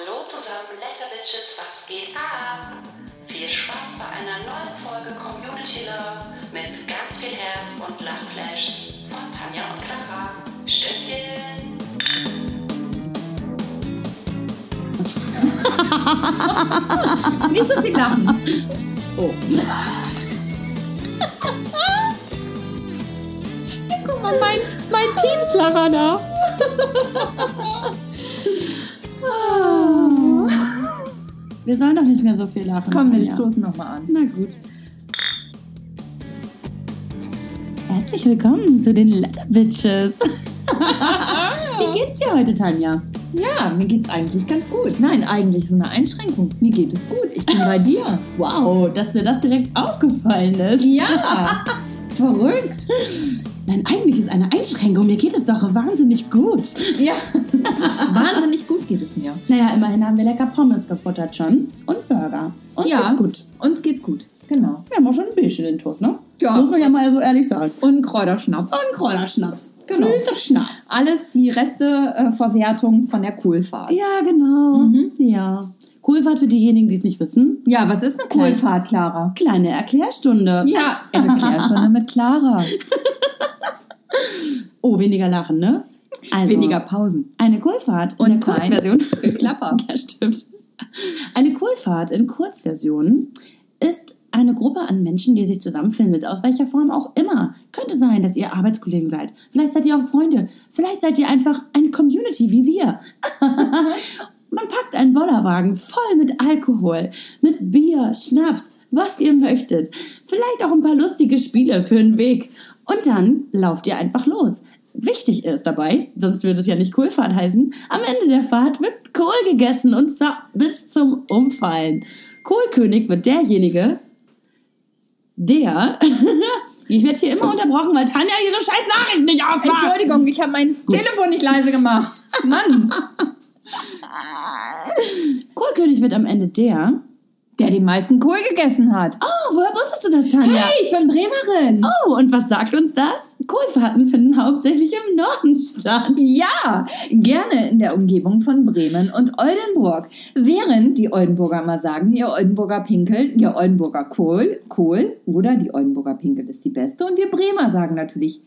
Hallo zusammen, Letterbitches, was geht ab? Viel Spaß bei einer neuen Folge Community Love mit ganz viel Herz und Lachflash von Tanja und Clara. Stößchen! Nicht so viel lachen. Oh. Guck mal, mein, mein Teamslacher da. Wir sollen doch nicht mehr so viel lachen. Komm, wir stoßen nochmal an. Na gut. Herzlich willkommen zu den Letterbitches. Wie geht's dir heute, Tanja? Ja, mir geht's eigentlich ganz gut. Nein, eigentlich ist es eine Einschränkung. Mir geht es gut. Ich bin bei dir. Wow, dass dir das direkt aufgefallen ist. Ja, verrückt. Nein, eigentlich ist eine Einschränkung. Mir geht es doch wahnsinnig gut. Ja, wahnsinnig gut geht es mir. Naja, immerhin haben wir lecker Pommes gefuttert schon. Und Burger. Uns ja, geht's gut. Uns geht's gut, genau. Wir haben auch schon ein bisschen den Toast, ne? Ja. Muss man ja mal so ehrlich sagen. Und Kräuterschnaps. Und Kräuterschnaps. Genau. Milder Schnaps. Alles die Resteverwertung von der Kohlfahrt. Ja, genau. Ja. Kohlfahrt für diejenigen, die es nicht wissen. Ja, was ist eine Kohlfahrt, Clara? Kleine Erklärstunde. Ja, Erklärstunde mit Clara. Oh, weniger lachen, ne? Also, Weniger Pausen. Eine Kohlfahrt in Und der Kurzversion. kein Geklapper. Ja, stimmt. Eine Kohlfahrt in Kurzversion ist eine Gruppe an Menschen, die sich zusammenfindet, aus welcher Form auch immer. Könnte sein, dass ihr Arbeitskollegen seid. Vielleicht seid ihr auch Freunde. Vielleicht seid ihr einfach eine Community wie wir. Man packt einen Bollerwagen voll mit Alkohol, mit Bier, Schnaps, was ihr möchtet. Vielleicht auch ein paar lustige Spiele für den Weg. Und dann lauft ihr einfach los. Wichtig ist dabei, sonst würde es ja nicht Kohlfahrt heißen, am Ende der Fahrt wird Kohl gegessen und zwar bis zum Umfallen. Kohlkönig wird derjenige, der... ich werde hier immer unterbrochen, weil Tanja ihre scheiß Nachricht nicht ausmacht. Entschuldigung, ich habe mein Telefon nicht leise gemacht. Mann, Kohlkönig wird am Ende der... der die meisten Kohl gegessen hat. Oh, woher wusstest du das, Tanja? Hey, ich bin Bremerin. Oh, und was sagt uns das? Kohlfahrten finden hauptsächlich im Norden statt. Ja, gerne in der Umgebung von Bremen und Oldenburg. Während die Oldenburger mal sagen, ihr Oldenburger Pinkel, ihr Oldenburger Kohl, Kohl oder die Oldenburger Pinkel ist die beste. Und wir Bremer sagen natürlich,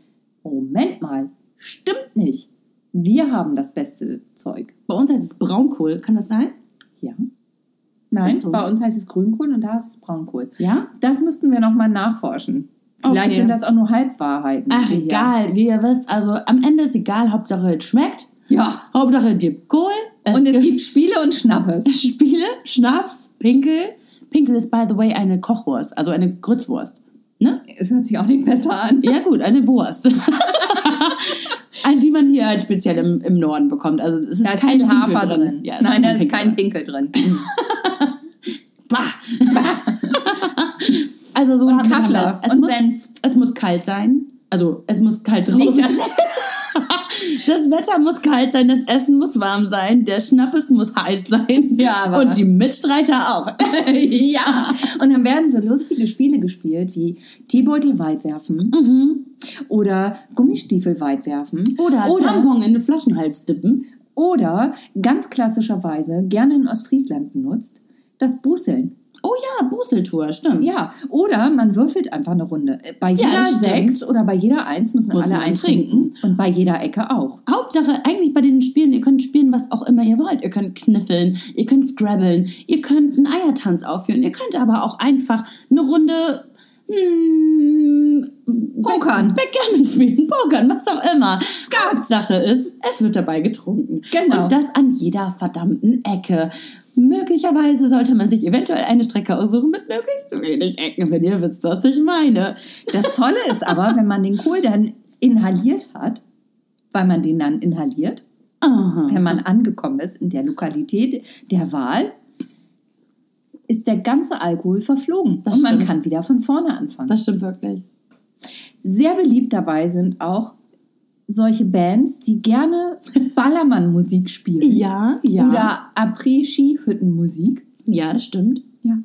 Moment mal, stimmt nicht. Wir haben das beste Zeug. Bei uns heißt es Braunkohl, kann das sein? Ja. Nein, so. bei uns heißt es Grünkohl und da heißt es Braunkohl. Ja? Das müssten wir nochmal nachforschen. Vielleicht Okay. sind das auch nur Halbwahrheiten. Ach, hier- egal, wie ihr wisst, also am Ende ist egal, Hauptsache es schmeckt. Ja. Hauptsache es gibt Kohl. Und es gibt gibt Spiele und Schnappes. Spiele, Schnaps, Pinkel. Pinkel ist, by the way, eine Kochwurst, also eine Grützwurst. Ne? Es hört sich auch nicht besser an. Ja gut, eine Wurst. An die man hier halt speziell im, im Norden bekommt. Also es ist Da ist kein Hafer drin. Ja, es Nein, da ist Pinkel kein Pinkel drin. Bah. also so Und haben wir Kassler das. Es und muss, Senf. es muss kalt sein. Also es muss kalt draußen Nicht das. Das Wetter muss kalt sein, das Essen muss warm sein, der Schnappes muss heiß sein. Ja, aber- Und die Mitstreiter auch. ja. Und dann werden so lustige Spiele gespielt wie Teebeutel weit werfen oder Gummistiefel weit werfen Oder, oder, Tampon in den Flaschenhals dippen. oder ganz klassischerweise gerne in Ostfriesland benutzt, das Busseln. Oh ja, Buseltour, stimmt. Ja, oder man würfelt einfach eine Runde. Bei jeder stimmt. sechs oder bei jeder eins müssen Muss alle man eintrinken. Und bei jeder Ecke auch. Hauptsache, eigentlich bei den Spielen, ihr könnt spielen, was auch immer ihr wollt. Ihr könnt kniffeln, ihr könnt scrabbeln, ihr könnt einen Eiertanz aufführen, ihr könnt aber auch einfach eine Runde hm, Pokern. Backgammon spielen, Pokern, was auch immer. Hauptsache ist, es wird dabei getrunken. Genau. Und das an jeder verdammten Ecke. Möglicherweise sollte man sich eventuell eine Strecke aussuchen mit möglichst wenig Ecken, wenn ihr wisst, was ich meine. Das Tolle ist aber, wenn man den Kohl dann inhaliert hat, weil man den dann inhaliert, Aha. wenn man angekommen ist in der Lokalität der Wahl, ist der ganze Alkohol verflogen. Das und man stimmt. kann wieder von vorne anfangen. Das stimmt wirklich. Sehr beliebt dabei sind auch solche Bands, die gerne Ballermann-Musik spielen. Ja, ja. Oder Après-Ski-Hütten-Musik. ja, das stimmt. Ja.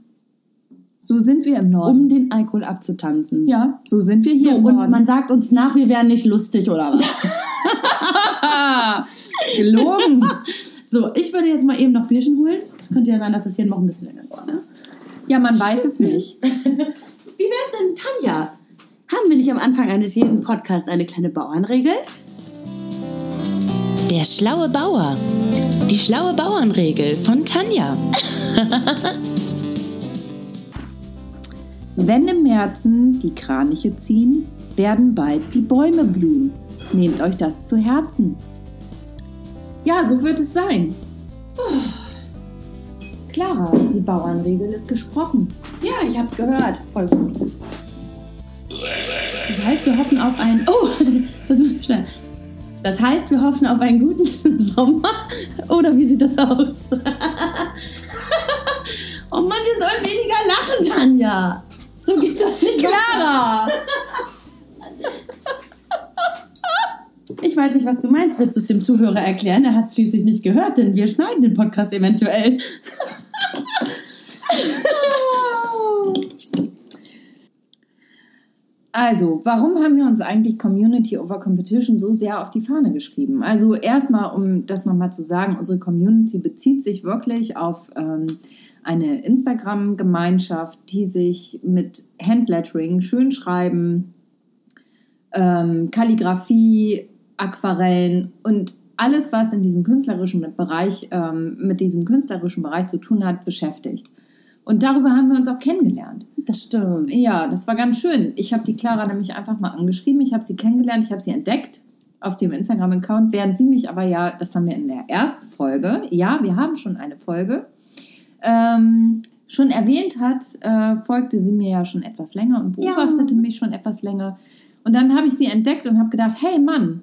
So sind wir im Norden. Um den Alkohol abzutanzen. ja, so sind wir hier So, im und Norden. man sagt uns nach, wir wären nicht lustig oder was? Gelogen. So, ich würde jetzt mal eben noch Bierchen holen. Es könnte ja sein, dass das hier noch ein bisschen länger dauert. Ne? Ja, man weiß es nicht. Wie wär's denn, Tanja? Haben wir nicht am Anfang eines jeden Podcasts eine kleine Bauernregel? Der schlaue Bauer. Die schlaue Bauernregel von Tanja. Wenn im Märzen die Kraniche ziehen, werden bald die Bäume blühen. Nehmt euch das zu Herzen. Ja, so wird es sein. Clara, die Bauernregel ist gesprochen. Ja, ich hab's gehört. Voll gut. Das heißt, wir hoffen auf ein. Oh, das muss ich schnell. Das heißt, wir hoffen auf einen guten Sommer. Oder wie sieht das aus? oh Mann, wir sollen weniger lachen, Tanja. So geht das nicht. Clara! Ich weiß nicht, was du meinst. Willst du es dem Zuhörer erklären? Er hat es schließlich nicht gehört, denn wir schneiden den Podcast eventuell. Also, warum haben wir uns eigentlich Community over Competition so sehr auf die Fahne geschrieben? Also erstmal, um das nochmal zu sagen, unsere Community bezieht sich wirklich auf ähm, eine Instagram-Gemeinschaft, die sich mit Handlettering, Schönschreiben, ähm, Kalligrafie, Aquarellen und alles, was in diesem künstlerischen Bereich, ähm, mit diesem künstlerischen Bereich zu tun hat, beschäftigt. Und darüber haben wir uns auch kennengelernt. Das stimmt. Ja, das war ganz schön. Ich habe die Clara nämlich einfach mal angeschrieben. Ich habe sie kennengelernt, ich habe sie entdeckt auf dem Instagram-Account, während sie mich aber ja, das haben wir in der ersten Folge, ja, wir haben schon eine Folge, ähm, schon erwähnt hat, äh, folgte sie mir ja schon etwas länger und beobachtete Ja. mich schon etwas länger. Und dann habe ich sie entdeckt und habe gedacht, hey Mann,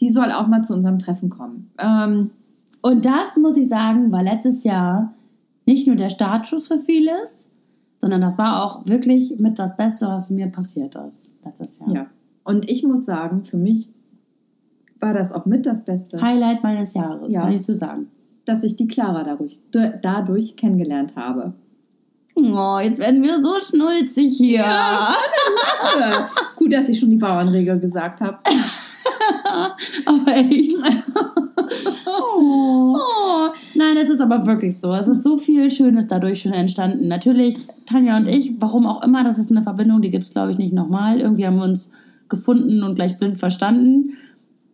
die soll auch mal zu unserem Treffen kommen. Ähm, Und das muss ich sagen, war letztes Jahr nicht nur der Startschuss für vieles, sondern das war auch wirklich mit das Beste, was mir passiert ist letztes Jahr. ja. Und ich muss sagen, für mich war das auch mit das Beste. Highlight meines Jahres, Ja. kann ich so sagen. dass ich die Clara dadurch, dadurch kennengelernt habe. Oh, jetzt werden wir so schnulzig hier. Äh, Gut, dass ich schon die Bauernregel gesagt habe. Aber echt. oh. Nein, es ist aber wirklich so. Es ist so viel Schönes dadurch schon entstanden. Natürlich, Tanja und ich, warum auch immer, das ist eine Verbindung, die gibt es, glaube ich, nicht nochmal. Irgendwie haben wir uns gefunden und gleich blind verstanden.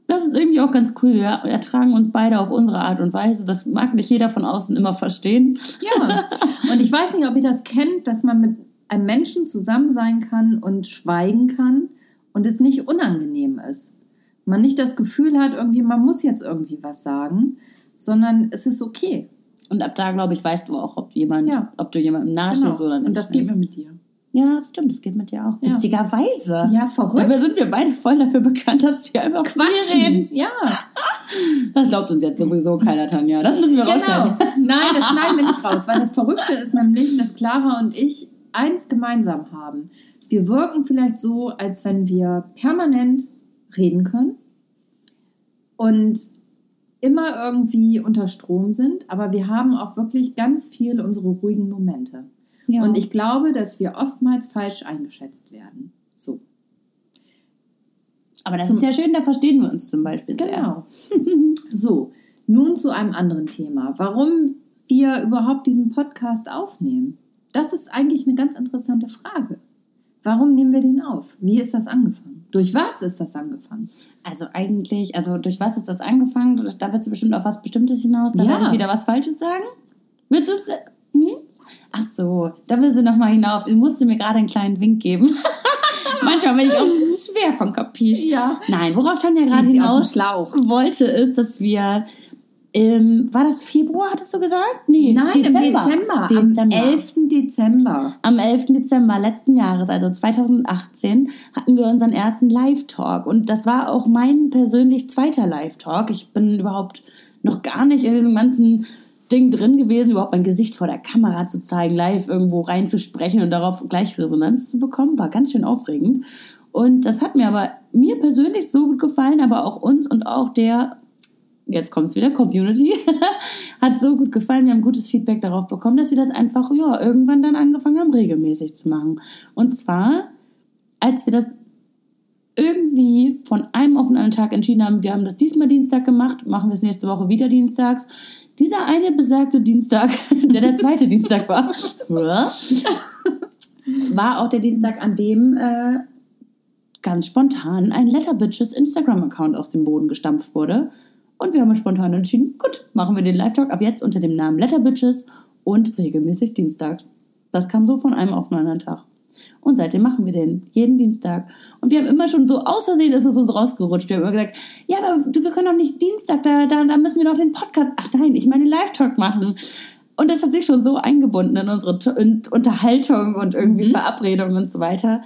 Das ist irgendwie auch ganz cool. Wir ertragen uns beide auf unsere Art und Weise. Das mag nicht jeder von außen immer verstehen. Ja. Und ich weiß nicht, ob ihr das kennt, dass man mit einem Menschen zusammen sein kann und schweigen kann und es nicht unangenehm ist. Man nicht das Gefühl hat, irgendwie, man muss jetzt irgendwie was sagen, sondern es ist okay. Und ab da, glaube ich, weißt du auch, ob jemand, Ja. ob du jemandem nahestehst oder nicht. Und das geht mir mit dir. Ja, stimmt, das geht mit dir auch. Ja. Witzigerweise. Ja, verrückt. Dabei sind wir beide voll dafür bekannt, dass wir einfach viel reden. Ja, Das glaubt uns jetzt sowieso keiner, Tanja. Das müssen wir genau. Nein, das schneiden wir nicht raus, weil das Verrückte ist nämlich, dass Clara und ich eins gemeinsam haben. Wir wirken vielleicht so, als wenn wir permanent reden können und immer irgendwie unter Strom sind, aber wir haben auch wirklich ganz viel unsere ruhigen Momente. Ja. Und ich glaube, dass wir oftmals falsch eingeschätzt werden. So. Aber das ist ja schön, da verstehen wir uns zum Beispiel sehr. Genau. so, nun zu einem anderen Thema. Warum wir überhaupt diesen Podcast aufnehmen? Das ist eigentlich eine ganz interessante Frage. Warum nehmen wir den auf? Wie ist das angefangen? Durch was ist das angefangen? Also eigentlich, also durch was ist das angefangen? Da wird du bestimmt auf was Bestimmtes hinaus. Da Ja. werde ich wieder was Falsches sagen. Willst du es? Hm? Ach so, da willst du noch mal hinauf. Du musst mir gerade einen kleinen Wink geben. Manchmal bin ich auch schwer von Kapisch. Ja. Nein, worauf Tanja gerade sie hinaus Schlauch. wollte, ist, dass wir im, war das Februar, hattest du gesagt? Nee, Nein, Dezember. im Dezember. Dezember. Am 11. Dezember. Am 11. Dezember letzten Jahres, also 2018, hatten wir unseren ersten Live-Talk. Und das war auch mein persönlich zweiter Live-Talk. Ich bin überhaupt noch gar nicht in diesem ganzen Ding drin gewesen, überhaupt mein Gesicht vor der Kamera zu zeigen, live irgendwo reinzusprechen und darauf gleich Resonanz zu bekommen. War ganz schön aufregend. Und das hat mir aber mir persönlich so gut gefallen, aber auch uns und auch der jetzt kommt es wieder, Community, hat so gut gefallen. Wir haben gutes Feedback darauf bekommen, dass wir das einfach, ja, irgendwann dann angefangen haben, regelmäßig zu machen. Und zwar, als wir das irgendwie von einem auf den anderen Tag entschieden haben, wir haben das diesmal Dienstag gemacht, machen wir es nächste Woche wieder dienstags, dieser eine besagte Dienstag, der der zweite Dienstag war, war auch der Dienstag, an dem äh, ganz spontan ein Letterbitches Instagram-Account aus dem Boden gestampft wurde. Und wir haben uns spontan entschieden, gut, machen wir den Live-Talk ab jetzt unter dem Namen Letterbitches und regelmäßig dienstags. Das kam so von einem auf den anderen Tag. Und seitdem machen wir den. Jeden Dienstag. Und wir haben immer schon so aus Versehen ist es uns rausgerutscht. Wir haben immer gesagt, ja, aber wir können doch nicht Dienstag, da, da, da müssen wir doch den Podcast. Ach nein, ich meine Live-Talk machen. Und das hat sich schon so eingebunden in unsere in Unterhaltung und irgendwie mhm. Verabredungen und so weiter.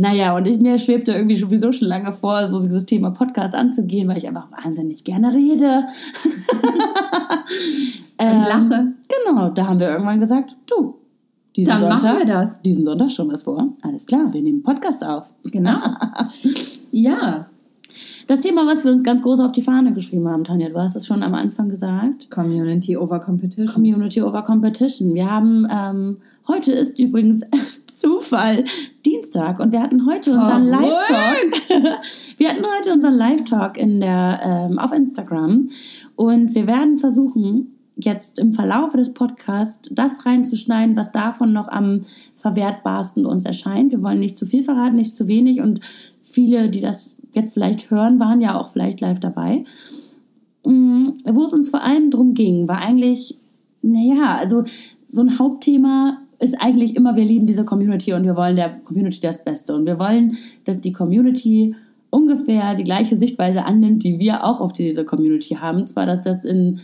Naja, und ich, mir schwebte irgendwie sowieso schon lange vor, so dieses Thema Podcast anzugehen, weil ich einfach wahnsinnig gerne rede. und lache. Ähm, genau, da haben wir irgendwann gesagt, du, diesen Dann Sonntag, machen wir das. Diesen Sonntag schon was vor. Alles klar, wir nehmen Podcast auf. Genau. ja. Das Thema, was wir uns ganz groß auf die Fahne geschrieben haben, Tanja, du hast es schon am Anfang gesagt. Community over Competition. Community over Competition. Wir haben, ähm, heute ist übrigens Zufall, Dienstag und wir hatten heute unseren Live-Talk. wir hatten heute unseren Live-Talk in der, ähm, auf Instagram und wir werden versuchen, jetzt im Verlauf des Podcasts das reinzuschneiden, was davon noch am verwertbarsten uns erscheint. Wir wollen nicht zu viel verraten, nicht zu wenig und viele, die das jetzt vielleicht hören, waren ja auch vielleicht live dabei. Mm, wo es uns vor allem drum ging, war eigentlich, naja, also so ein Hauptthema ist eigentlich immer, wir lieben diese Community und wir wollen der Community das Beste. Und wir wollen, dass die Community ungefähr die gleiche Sichtweise annimmt, die wir auch auf diese Community haben. Zwar, dass das in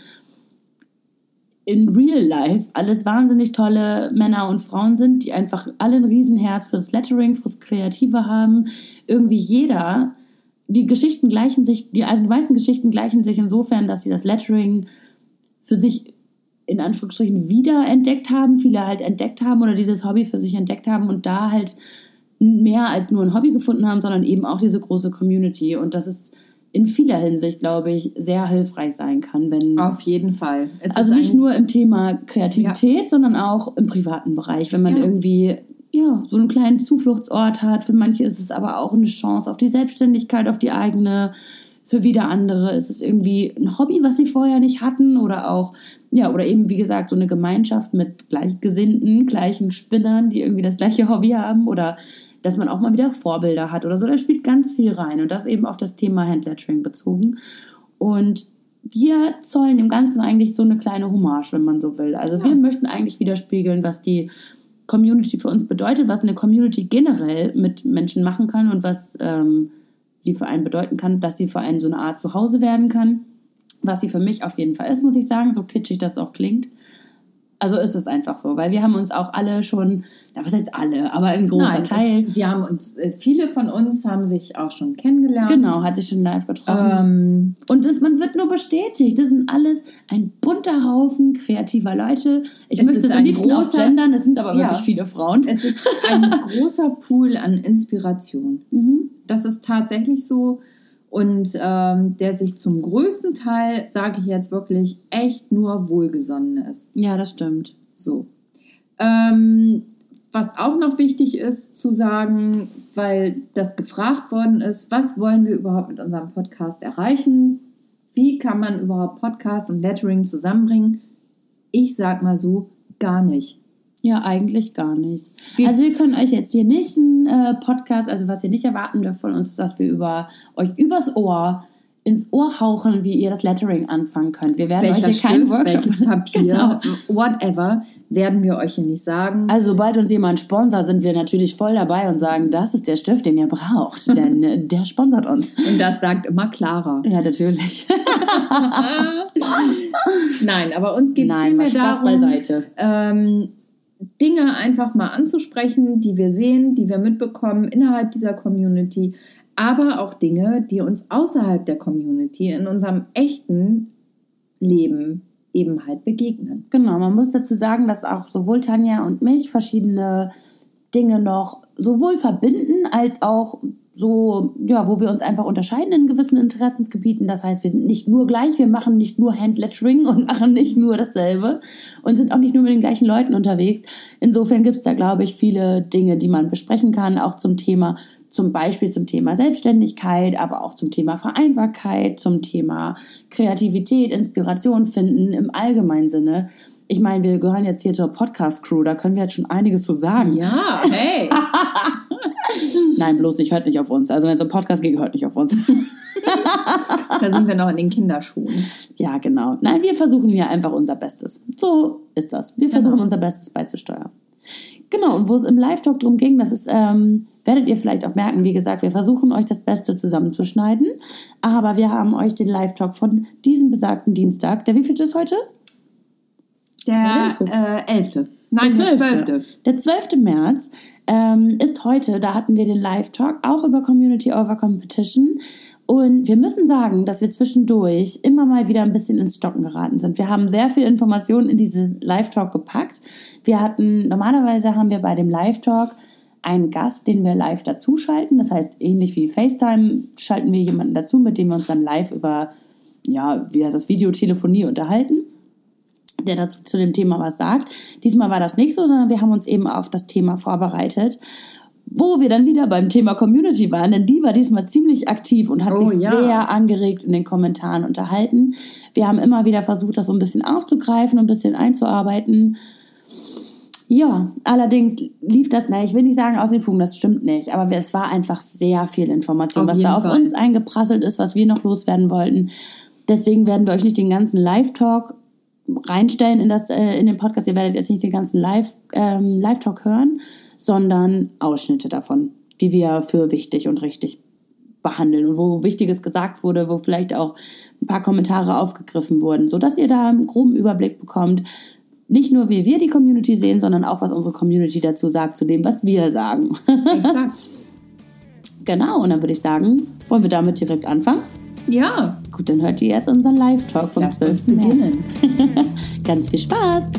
in real life alles wahnsinnig tolle Männer und Frauen sind, die einfach alle ein Riesenherz fürs Lettering, fürs Kreative haben. Irgendwie jeder, die Geschichten gleichen sich, die, also die meisten Geschichten gleichen sich insofern, dass sie das Lettering für sich in Anführungsstrichen wiederentdeckt haben, viele halt entdeckt haben oder dieses Hobby für sich entdeckt haben und da halt mehr als nur ein Hobby gefunden haben, sondern eben auch diese große Community. Und das ist in vieler Hinsicht, glaube ich, sehr hilfreich sein kann, wenn. Auf jeden Fall. Es also nicht nur im Thema Kreativität, ja. sondern auch im privaten Bereich, wenn man ja. irgendwie ja, so einen kleinen Zufluchtsort hat. Für manche ist es aber auch eine Chance auf die Selbstständigkeit, auf die eigene. Für wieder andere ist es irgendwie ein Hobby, was sie vorher nicht hatten oder auch, ja, oder eben, wie gesagt, so eine Gemeinschaft mit Gleichgesinnten, gleichen Spinnern, die irgendwie das gleiche Hobby haben oder dass man auch mal wieder Vorbilder hat oder so. Da spielt ganz viel rein und das eben auf das Thema Handlettering bezogen. Und wir zollen im Ganzen eigentlich so eine kleine Hommage, wenn man so will. Also ja. wir möchten eigentlich widerspiegeln, was die Community für uns bedeutet, was eine Community generell mit Menschen machen kann und was ähm, sie für einen bedeuten kann, dass sie für einen so eine Art Zuhause werden kann. Was sie für mich auf jeden Fall ist, muss ich sagen, so kitschig das auch klingt. Also ist es einfach so, weil wir haben uns auch alle schon, ja, was heißt alle, aber ein großer Nein, Teil. Es, wir haben uns, äh, viele von uns haben sich auch schon kennengelernt. Genau, hat sich schon live getroffen. Ähm, und das, man wird nur bestätigt. Das sind alles ein bunter Haufen kreativer Leute. Ich möchte es am liebsten großer, auch gendern, es sind aber ja, wirklich viele Frauen. Es ist ein großer Pool an Inspiration. Mhm. Das ist tatsächlich so und ähm, der sich zum größten Teil, sage ich jetzt wirklich, echt nur wohlgesonnen ist. Ja, das stimmt. So. Ähm, was auch noch wichtig ist zu sagen, weil das gefragt worden ist, was wollen wir überhaupt mit unserem Podcast erreichen? Wie kann man überhaupt Podcast und Lettering zusammenbringen? Ich sag mal so, gar nicht. Ja, eigentlich gar nicht. Wie also wir können euch jetzt hier nicht einen äh, Podcast, also was ihr nicht erwarten dürft von uns, ist, dass wir über euch übers Ohr ins Ohr hauchen, wie ihr das Lettering anfangen könnt. Wir werden Welcher euch hier keinen Workshop... Welches Papier, genau. whatever, werden wir euch hier nicht sagen. Also sobald uns jemand sponsert, sind wir natürlich voll dabei und sagen, das ist der Stift, den ihr braucht, denn äh, der sponsert uns. Und das sagt immer Clara. Ja, natürlich. Nein, aber uns geht es vielmehr darum, beiseite. Ähm, Dinge einfach mal anzusprechen, die wir sehen, die wir mitbekommen innerhalb dieser Community, aber auch Dinge, die uns außerhalb der Community in unserem echten Leben eben halt begegnen. Genau, man muss dazu sagen, dass auch sowohl Tanja und mich verschiedene Dinge noch sowohl verbinden als auch so, ja, wo wir uns einfach unterscheiden in gewissen Interessensgebieten. Das heißt, wir sind nicht nur gleich, wir machen nicht nur Handlettering und machen nicht nur dasselbe und sind auch nicht nur mit den gleichen Leuten unterwegs. Insofern gibt es da, glaube ich, viele Dinge, die man besprechen kann, auch zum Thema zum Beispiel zum Thema Selbstständigkeit, aber auch zum Thema Vereinbarkeit, zum Thema Kreativität, Inspiration finden im allgemeinen Sinne. Ich meine, wir gehören jetzt hier zur Podcast-Crew, da können wir jetzt schon einiges zu sagen. Ja, hey. Nein, bloß nicht, hört nicht auf uns. Also wenn es um Podcast geht, hört nicht auf uns. da sind wir noch in den Kinderschuhen. Ja, genau. Nein, wir versuchen hier einfach unser Bestes. So ist das. Wir versuchen Genau. unser Bestes beizusteuern. Genau, und wo es im Live-Talk drum ging, das ist, ähm, werdet ihr vielleicht auch merken, wie gesagt, wir versuchen euch das Beste zusammenzuschneiden. Aber wir haben euch den Live-Talk von diesem besagten Dienstag, der wievielte ist heute? Der äh, 11. Nein, der 12. Der 12. März ähm, ist heute, da hatten wir den Live-Talk, auch über Community Over Competition. Und wir müssen sagen, dass wir zwischendurch immer mal wieder ein bisschen ins Stocken geraten sind. Wir haben sehr viel Informationen in diesen Live-Talk gepackt. Wir hatten, normalerweise haben wir bei dem Live-Talk einen Gast, den wir live dazuschalten. Das heißt, ähnlich wie FaceTime schalten wir jemanden dazu, mit dem wir uns dann live über, ja, wie heißt das, Videotelefonie unterhalten der dazu zu dem Thema was sagt. Diesmal war das nicht so, sondern wir haben uns eben auf das Thema vorbereitet. Wo wir dann wieder beim Thema Community waren, denn die war diesmal ziemlich aktiv und hat Oh, sich ja. sehr angeregt in den Kommentaren unterhalten. Wir haben immer wieder versucht, das so ein bisschen aufzugreifen und ein bisschen einzuarbeiten. Ja, allerdings lief das, na, ich will nicht sagen aus den Fugen, das stimmt nicht, aber es war einfach sehr viel Information, Auf was da auf Fall. uns eingeprasselt ist, was wir noch loswerden wollten. Deswegen werden wir euch nicht den ganzen Live-Talk reinstellen in, das, äh, in den Podcast. Ihr werdet jetzt nicht den ganzen Live, ähm, Live-Talk hören, sondern Ausschnitte davon, die wir für wichtig und richtig behandeln und wo Wichtiges gesagt wurde, wo vielleicht auch ein paar Kommentare aufgegriffen wurden, sodass ihr da einen groben Überblick bekommt. Nicht nur, wie wir die Community sehen, sondern auch, was unsere Community dazu sagt, zu dem, was wir sagen. Exakt. genau, und dann würde ich sagen, wollen wir damit direkt anfangen? Ja, Gut, dann hört ihr jetzt unseren Live-Talk vom lasst uns 12. März. beginnen. Ganz viel Spaß!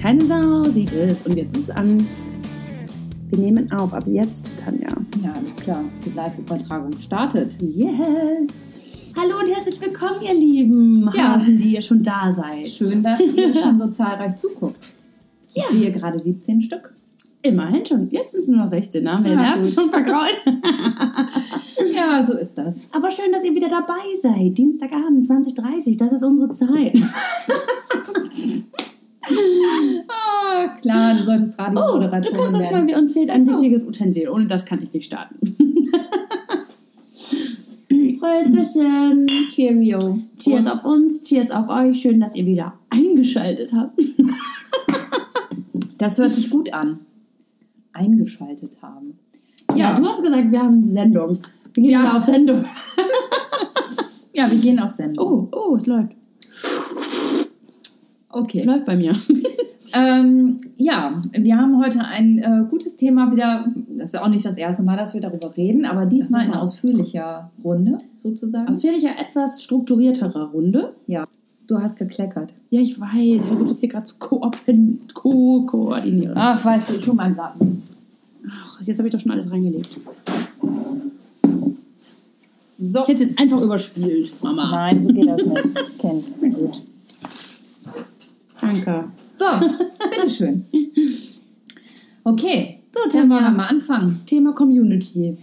Keine Sau sieht es. Und jetzt ist es an. Wir nehmen auf. Ab jetzt, Tanja. Ja, alles klar. Die Live-Übertragung startet. Yes! Hallo und herzlich willkommen, ihr lieben Ja. Hasen, die ihr schon da seid. Schön, dass ihr schon so zahlreich zuguckt. Ja. Ich sehe gerade 17 Stück. Immerhin schon. Jetzt sind es nur noch 16, ne? haben wir den Ja, ersten gut. schon vergrault. Ja, so ist das. Aber schön, dass ihr wieder dabei seid. Dienstagabend, 20.30 das ist unsere Zeit. Ah, klar, du solltest Oh, Radiomoderatorin du kannst werden. mal, uns fehlt ein so. wichtiges Utensil. Ohne das kann ich nicht starten. Prösterchen. Cheerio. Cheers auf uns, cheers auf euch. Schön, dass ihr wieder eingeschaltet habt. Das hört sich gut an. Eingeschaltet haben. Ja, du hast gesagt, wir haben Sendung. Wir gehen Ja. auf Sendung. Ja, wir gehen auf Sendung. Oh, oh, es läuft. Okay. Läuft bei mir. Ähm, ja, wir haben heute ein äh, gutes Thema wieder. Das ist auch nicht das erste Mal, dass wir darüber reden, aber diesmal in ausführlicher Runde sozusagen. Ausführlicher, etwas strukturierterer Runde. Ja, du hast gekleckert. Ja, ich weiß. Ich versuche das hier gerade zu ko ko koordinieren. Ach, weißt du, ich tu mal einen Lappen. Ach, jetzt habe ich doch schon alles reingelegt. So. Ich hätte es jetzt einfach überspielt, Mama. Nein, so geht das nicht. Kennt. Gut. Danke. So, bitteschön. Okay, So, dann wollen wir Tanja. mal anfangen. Thema Community.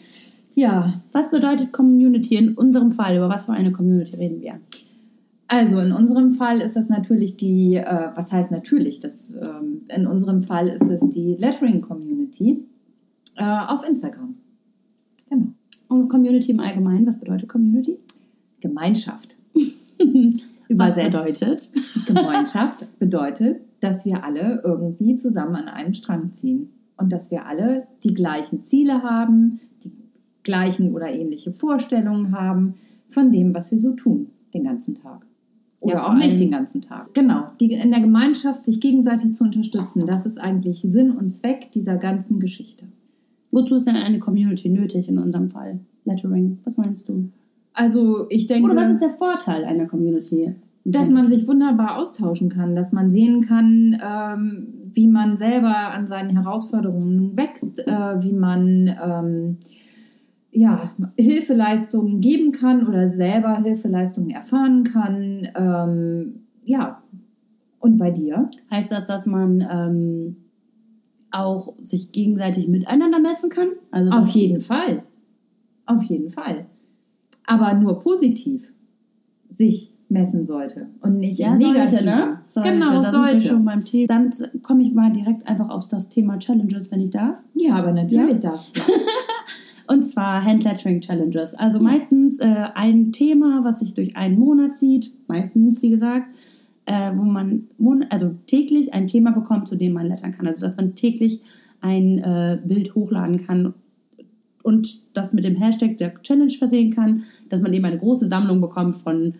Ja, Was bedeutet Community in unserem Fall? Über was für eine Community reden wir? Also in unserem Fall ist das natürlich die, äh, was heißt natürlich, das, ähm, in unserem Fall ist es die Lettering Community äh, auf Instagram. Genau. Und Community im Allgemeinen, was bedeutet Community? Gemeinschaft. Was Übersetzt. bedeutet? Gemeinschaft bedeutet, dass wir alle irgendwie zusammen an einem Strang ziehen und dass wir alle die gleichen Ziele haben, die gleichen oder ähnliche Vorstellungen haben von dem, was wir so tun den ganzen Tag. Oder Ja, auch nicht den ganzen Tag. Genau, die, in der Gemeinschaft sich gegenseitig zu unterstützen, das ist eigentlich Sinn und Zweck dieser ganzen Geschichte. Wozu ist denn eine Community nötig in unserem Fall? Lettering, was meinst du? Also ich denke, Oder was ist der Vorteil einer Community? dass man sich wunderbar austauschen kann, dass man sehen kann, ähm, wie man selber an seinen Herausforderungen wächst, äh, wie man ähm, ja, Hilfeleistungen geben kann oder selber Hilfeleistungen erfahren kann. Ähm, ja, und bei dir? Heißt das, dass man ähm, auch sich gegenseitig miteinander messen kann. Also Auf jeden Fall. Auf jeden Fall. Aber nur positiv sich messen sollte und nicht Ja, im sollte, ne? Sollte. Genau, da Sind sollte. schon beim Thema. Dann komme ich mal direkt einfach auf das Thema Challenges, wenn ich darf. Ja, aber natürlich Ja. darfst du. Und zwar Handlettering Challenges. Also meistens äh, ein Thema, was sich durch einen Monat zieht. Meistens, wie gesagt, äh, wo man mon also täglich ein Thema bekommt, zu dem man lettern kann. Also dass man täglich ein äh, Bild hochladen kann und das mit dem Hashtag der Challenge versehen kann, dass man eben eine große Sammlung bekommt von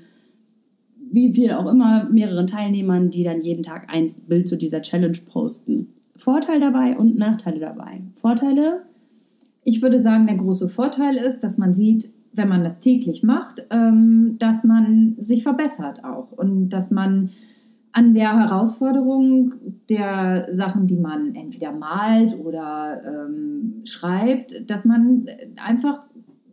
wie viel auch immer mehreren Teilnehmern, die dann jeden Tag ein Bild zu dieser Challenge posten. Vorteil dabei und Nachteile dabei. Vorteile, Ich würde sagen, der große Vorteil ist, dass man sieht, wenn man das täglich macht, ähm, dass man sich verbessert auch und dass man an der Herausforderung der Sachen, die man entweder malt oder ähm, schreibt, dass man einfach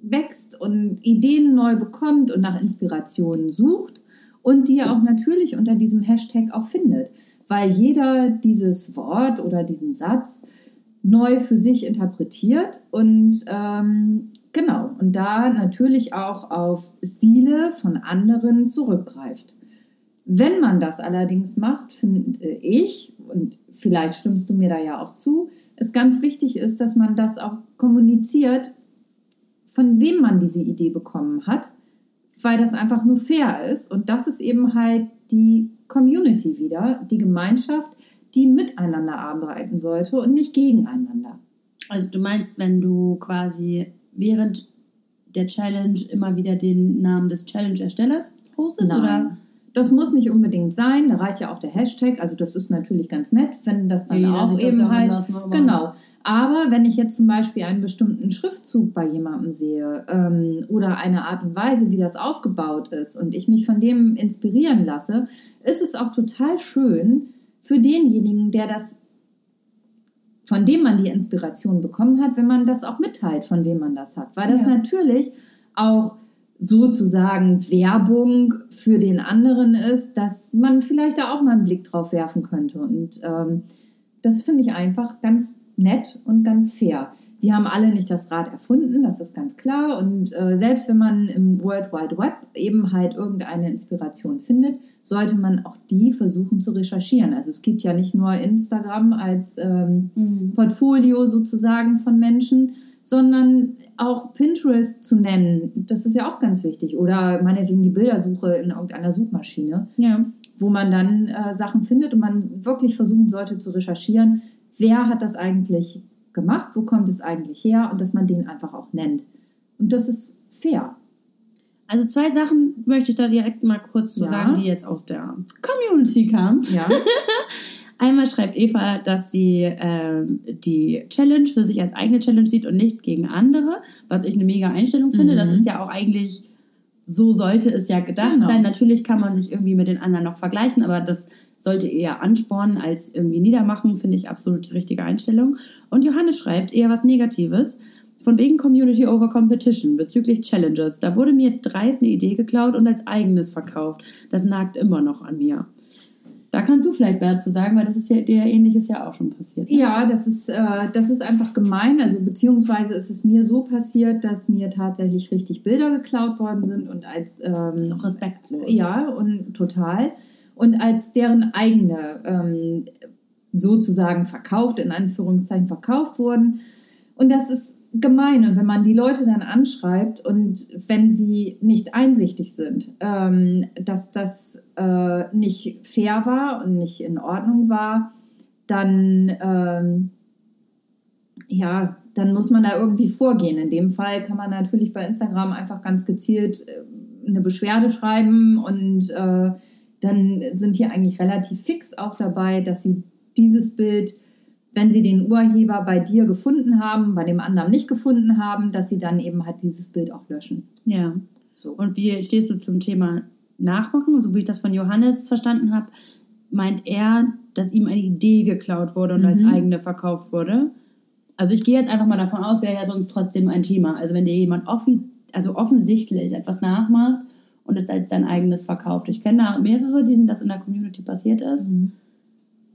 wächst und Ideen neu bekommt und nach Inspirationen sucht und die auch natürlich unter diesem Hashtag auch findet, weil jeder dieses Wort oder diesen Satz neu für sich interpretiert und ähm, genau und da natürlich auch auf Stile von anderen zurückgreift. Wenn man das allerdings macht, finde ich, und vielleicht stimmst du mir da ja auch zu, es ganz wichtig ist, dass man das auch kommuniziert, von wem man diese Idee bekommen hat, weil das einfach nur fair ist. Und das ist eben halt die Community wieder, die Gemeinschaft, die miteinander arbeiten sollte und nicht gegeneinander. Also du meinst, wenn du quasi während der Challenge immer wieder den Namen des Challenge-Erstellers postest? Oder? Das muss nicht unbedingt sein, da reicht ja auch der Hashtag, also das ist natürlich ganz nett, wenn das dann Ja, auch eben halt, ne, genau. Aber wenn ich jetzt zum Beispiel einen bestimmten Schriftzug bei jemandem sehe ähm, oder eine Art und Weise, wie das aufgebaut ist und ich mich von dem inspirieren lasse, ist es auch total schön für denjenigen, der das von dem man die Inspiration bekommen hat, wenn man das auch mitteilt, von wem man das hat. Weil das Ja. natürlich auch sozusagen Werbung für den anderen ist, dass man vielleicht da auch mal einen Blick drauf werfen könnte. Und ähm, das finde ich einfach ganz nett und ganz fair. Wir haben alle nicht das Rad erfunden, das ist ganz klar. Und äh, selbst wenn man im World Wide Web eben halt irgendeine Inspiration findet, sollte man auch die versuchen zu recherchieren. Also es gibt ja nicht nur Instagram als ähm, Portfolio sozusagen von Menschen, sondern auch Pinterest zu nennen. Das ist ja auch ganz wichtig. Oder meinetwegen die Bildersuche in irgendeiner Suchmaschine Ja. wo man dann äh, Sachen findet und man wirklich versuchen sollte zu recherchieren, wer hat das eigentlich gemacht, wo kommt es eigentlich her und dass man den einfach auch nennt. Und das ist fair. Also zwei Sachen möchte ich da direkt mal kurz zu Ja. sagen, die jetzt aus der Community kamen. Ja, Einmal schreibt Eva, dass sie ähm, die Challenge für sich als eigene Challenge sieht und nicht gegen andere, was ich eine mega Einstellung finde. Das ist ja auch eigentlich, so sollte es ja gedacht Genau. sein. Natürlich kann man sich irgendwie mit den anderen noch vergleichen, aber das sollte eher anspornen als irgendwie niedermachen, finde ich absolut die richtige Einstellung. Und Johannes schreibt eher was Negatives. Von wegen Community over Competition bezüglich Challenges. Da wurde mir dreist eine Idee geklaut und als eigenes verkauft. Das nagt immer noch an mir. Da kannst du vielleicht mehr zu sagen, weil das ist ja der ähnliches ja auch schon passiert. ne? ja das, ist, äh, das ist einfach gemein. Also beziehungsweise ist es mir so passiert, dass mir tatsächlich richtig Bilder geklaut worden sind und als ähm, Das ist auch respektlos. Ja, und total. Und als deren eigene ähm, sozusagen verkauft, in Anführungszeichen verkauft wurden. Und das ist gemein. Und wenn man die Leute dann anschreibt und wenn sie nicht einsichtig sind, ähm, dass das äh, nicht fair war und nicht in Ordnung war, dann ähm, ja, dann muss man da irgendwie vorgehen. In dem Fall kann man natürlich bei Instagram einfach ganz gezielt äh, eine Beschwerde schreiben und äh, dann sind die eigentlich relativ fix auch dabei, dass sie dieses Bild, wenn sie den Urheber bei dir gefunden haben, bei dem anderen nicht gefunden haben, dass sie dann eben halt dieses Bild auch löschen. Ja. So. Und wie stehst du zum Thema Nachmachen? So wie ich das von Johannes verstanden habe, meint er, dass ihm eine Idee geklaut wurde und als eigene verkauft wurde. Also ich gehe jetzt einfach mal davon aus, wäre ja sonst trotzdem ein Thema. Also wenn dir jemand offi also offensichtlich etwas nachmacht und es als dein eigenes verkauft. Ich kenne da mehrere, denen das in der Community passiert ist.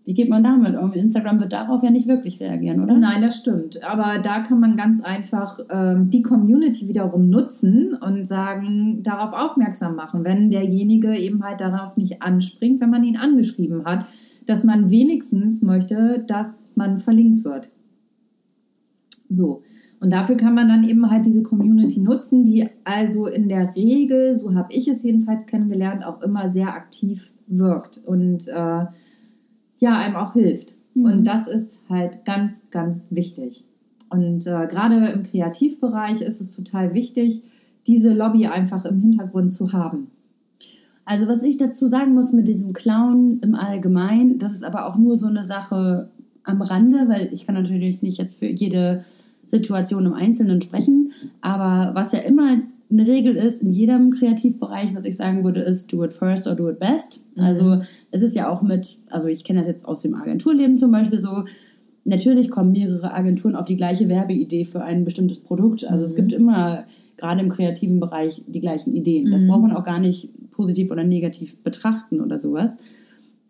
Wie geht man damit um? Instagram wird darauf ja nicht wirklich reagieren, oder? Nein, das stimmt. Aber da kann man ganz einfach ähm, die Community wiederum nutzen und sagen, darauf aufmerksam machen, wenn derjenige eben halt darauf nicht anspringt, wenn man ihn angeschrieben hat, dass man wenigstens möchte, dass man verlinkt wird. So. Und dafür kann man dann eben halt diese Community nutzen, die also in der Regel, so habe ich es jedenfalls kennengelernt, auch immer sehr aktiv wirkt und äh, ja, einem auch hilft. Mhm. Und das ist halt ganz, ganz wichtig. Und äh, gerade im Kreativbereich ist es total wichtig, diese Lobby einfach im Hintergrund zu haben. Also was ich dazu sagen muss mit diesem Clown im Allgemeinen, das ist aber auch nur so eine Sache am Rande, weil ich kann natürlich nicht jetzt für jede Situation im Einzelnen sprechen, aber was ja immer eine Regel ist in jedem Kreativbereich, was ich sagen würde, ist do it first or do it best. Also es ist ja auch mit, also ich kenne das jetzt aus dem Agenturleben zum Beispiel so, natürlich kommen mehrere Agenturen auf die gleiche Werbeidee für ein bestimmtes Produkt. Also es gibt immer gerade im kreativen Bereich die gleichen Ideen. Das braucht man auch gar nicht positiv oder negativ betrachten oder sowas.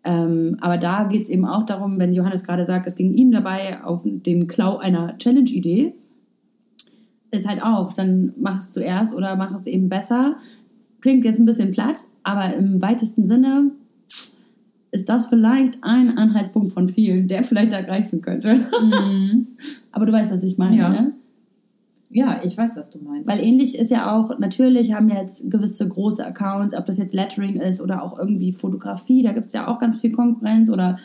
Ähm, aber da geht es eben auch darum, wenn Johannes gerade sagt, es ging ihm dabei auf den Klau einer Challenge-Idee, ist halt auch, dann mach es zuerst oder mach es eben besser. Klingt jetzt ein bisschen platt, aber im weitesten Sinne ist das vielleicht ein Anhaltspunkt von vielen, der vielleicht ergreifen könnte. aber du weißt, was ich meine, Ja. ne? Ja, ich weiß, was du meinst. Weil ähnlich ist ja auch, natürlich haben jetzt gewisse große Accounts, ob das jetzt Lettering ist oder auch irgendwie Fotografie, da gibt es ja auch ganz viel Konkurrenz oder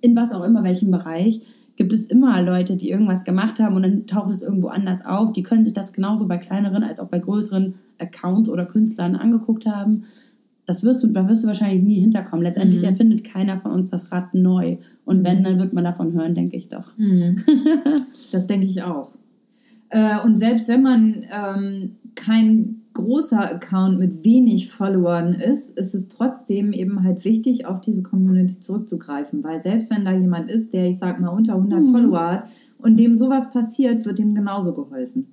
in was auch immer welchem Bereich, gibt es immer Leute, die irgendwas gemacht haben und dann taucht es irgendwo anders auf. Die können sich das genauso bei kleineren als auch bei größeren Accounts oder Künstlern angeguckt haben. Das wirst du, da wirst du wahrscheinlich nie hinterkommen. Letztendlich erfindet keiner von uns das Rad neu. Und wenn, dann wird man davon hören, denke ich doch. Das denke ich auch. Äh, und selbst wenn man ähm, kein großer Account mit wenig Followern ist, ist es trotzdem eben halt wichtig, auf diese Community zurückzugreifen. Weil selbst wenn da jemand ist, der, ich sag mal, unter 100 Follower hat und dem sowas passiert, wird dem genauso geholfen.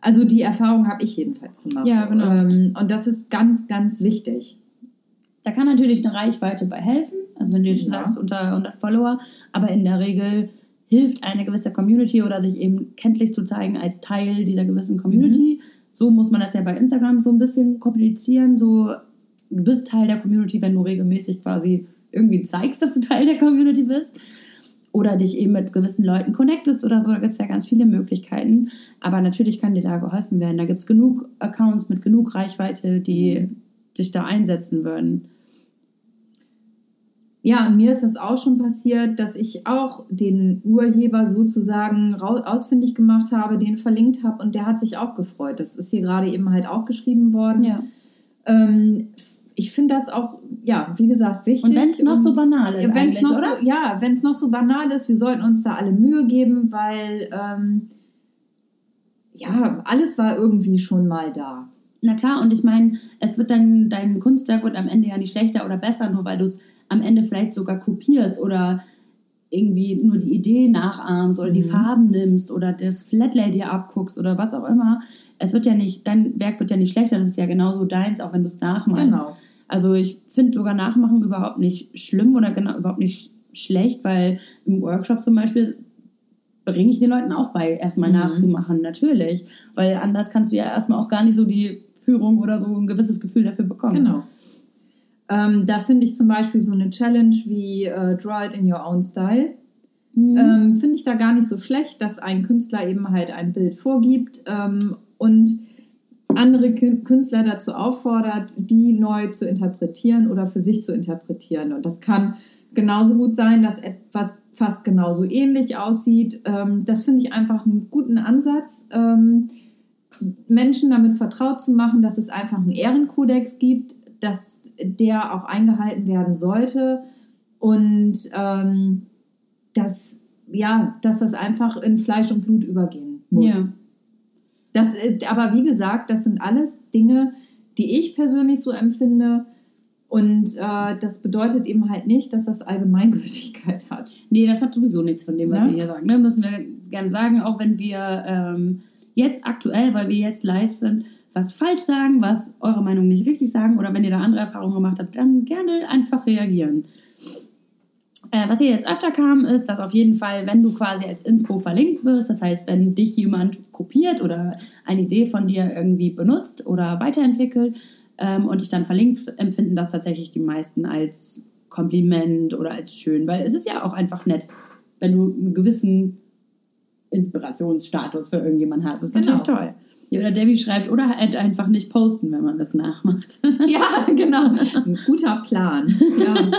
Also die Erfahrung habe ich jedenfalls gemacht. Ja, genau. Ähm, und das ist ganz, ganz wichtig. Da kann natürlich eine Reichweite bei helfen, also wenn du jetzt Ja. sagst unter 100 Follower, aber in der Regel hilft eine gewisse Community oder sich eben kenntlich zu zeigen als Teil dieser gewissen Community. So muss man das ja bei Instagram so ein bisschen kommunizieren, so du bist Teil der Community, wenn du regelmäßig quasi irgendwie zeigst, dass du Teil der Community bist. Oder dich eben mit gewissen Leuten connectest oder so, da gibt es ja ganz viele Möglichkeiten. Aber natürlich kann dir da geholfen werden. Da gibt es genug Accounts mit genug Reichweite, die sich da einsetzen würden. Ja, und mir ist das auch schon passiert, dass ich auch den Urheber sozusagen ausfindig gemacht habe, den verlinkt habe und der hat sich auch gefreut. Das ist hier gerade eben halt auch geschrieben worden. Ja. Ähm, ich finde das auch, ja, wie gesagt, wichtig. Und wenn es noch so banal ist, wenn's noch oder? So, ja, wenn es noch so banal ist, wir sollten uns da alle Mühe geben, weil ähm, ja, alles war irgendwie schon mal da. Na klar, und ich meine, es wird dann, dein Kunstwerk wird am Ende ja nicht schlechter oder besser, nur weil du es am Ende vielleicht sogar kopierst oder irgendwie nur die Idee nachahmst oder die Farben nimmst oder das Flatlay dir abguckst oder was auch immer. Es wird ja nicht, dein Werk wird ja nicht schlechter, das ist ja genauso deins, auch wenn du es nachmalst. Genau. Also ich finde sogar Nachmachen überhaupt nicht schlimm oder genau überhaupt nicht schlecht, weil im Workshop zum Beispiel bringe ich den Leuten auch bei, erstmal nachzumachen, natürlich. Weil anders kannst du ja erstmal auch gar nicht so die Führung oder so ein gewisses Gefühl dafür bekommen. Genau. Ähm, da finde ich zum Beispiel so eine Challenge wie äh, Draw It in Your Own Style. Ähm, finde ich da gar nicht so schlecht, dass ein Künstler eben halt ein Bild vorgibt ähm, und andere Kün- Künstler dazu auffordert, die neu zu interpretieren oder für sich zu interpretieren. Und das kann genauso gut sein, dass etwas fast genauso ähnlich aussieht. Ähm, das finde ich einfach einen guten Ansatz. Ähm, Menschen damit vertraut zu machen, dass es einfach einen Ehrenkodex gibt, dass der auch eingehalten werden sollte und ähm, dass, ja, dass das einfach in Fleisch und Blut übergehen muss. Ja. Das, ist- aber wie gesagt, das sind alles Dinge, die ich persönlich so empfinde. Und äh, das bedeutet eben halt nicht, dass das Allgemeingültigkeit hat. Nee, das hat sowieso nichts von dem, was Ja. wir hier sagen. Ne? Müssen wir gerne sagen, auch wenn wir ähm, jetzt aktuell, weil wir jetzt live sind, was falsch sagen, was eure Meinung nicht richtig sagen oder wenn ihr da andere Erfahrungen gemacht habt, dann gerne einfach reagieren. Äh, was hier jetzt öfter kam, ist, dass auf jeden Fall, wenn du quasi als Inspo verlinkt wirst, das heißt, wenn dich jemand kopiert oder eine Idee von dir irgendwie benutzt oder weiterentwickelt ähm, und dich dann verlinkt, empfinden das tatsächlich die meisten als Kompliment oder als schön, weil es ist ja auch einfach nett, wenn du einen gewissen Inspirationsstatus für irgendjemanden hast. Das ist Genau. natürlich toll. Ja, oder Debbie schreibt, oder halt einfach nicht posten, wenn man das nachmacht. Ja, genau. Ein guter Plan. Ja.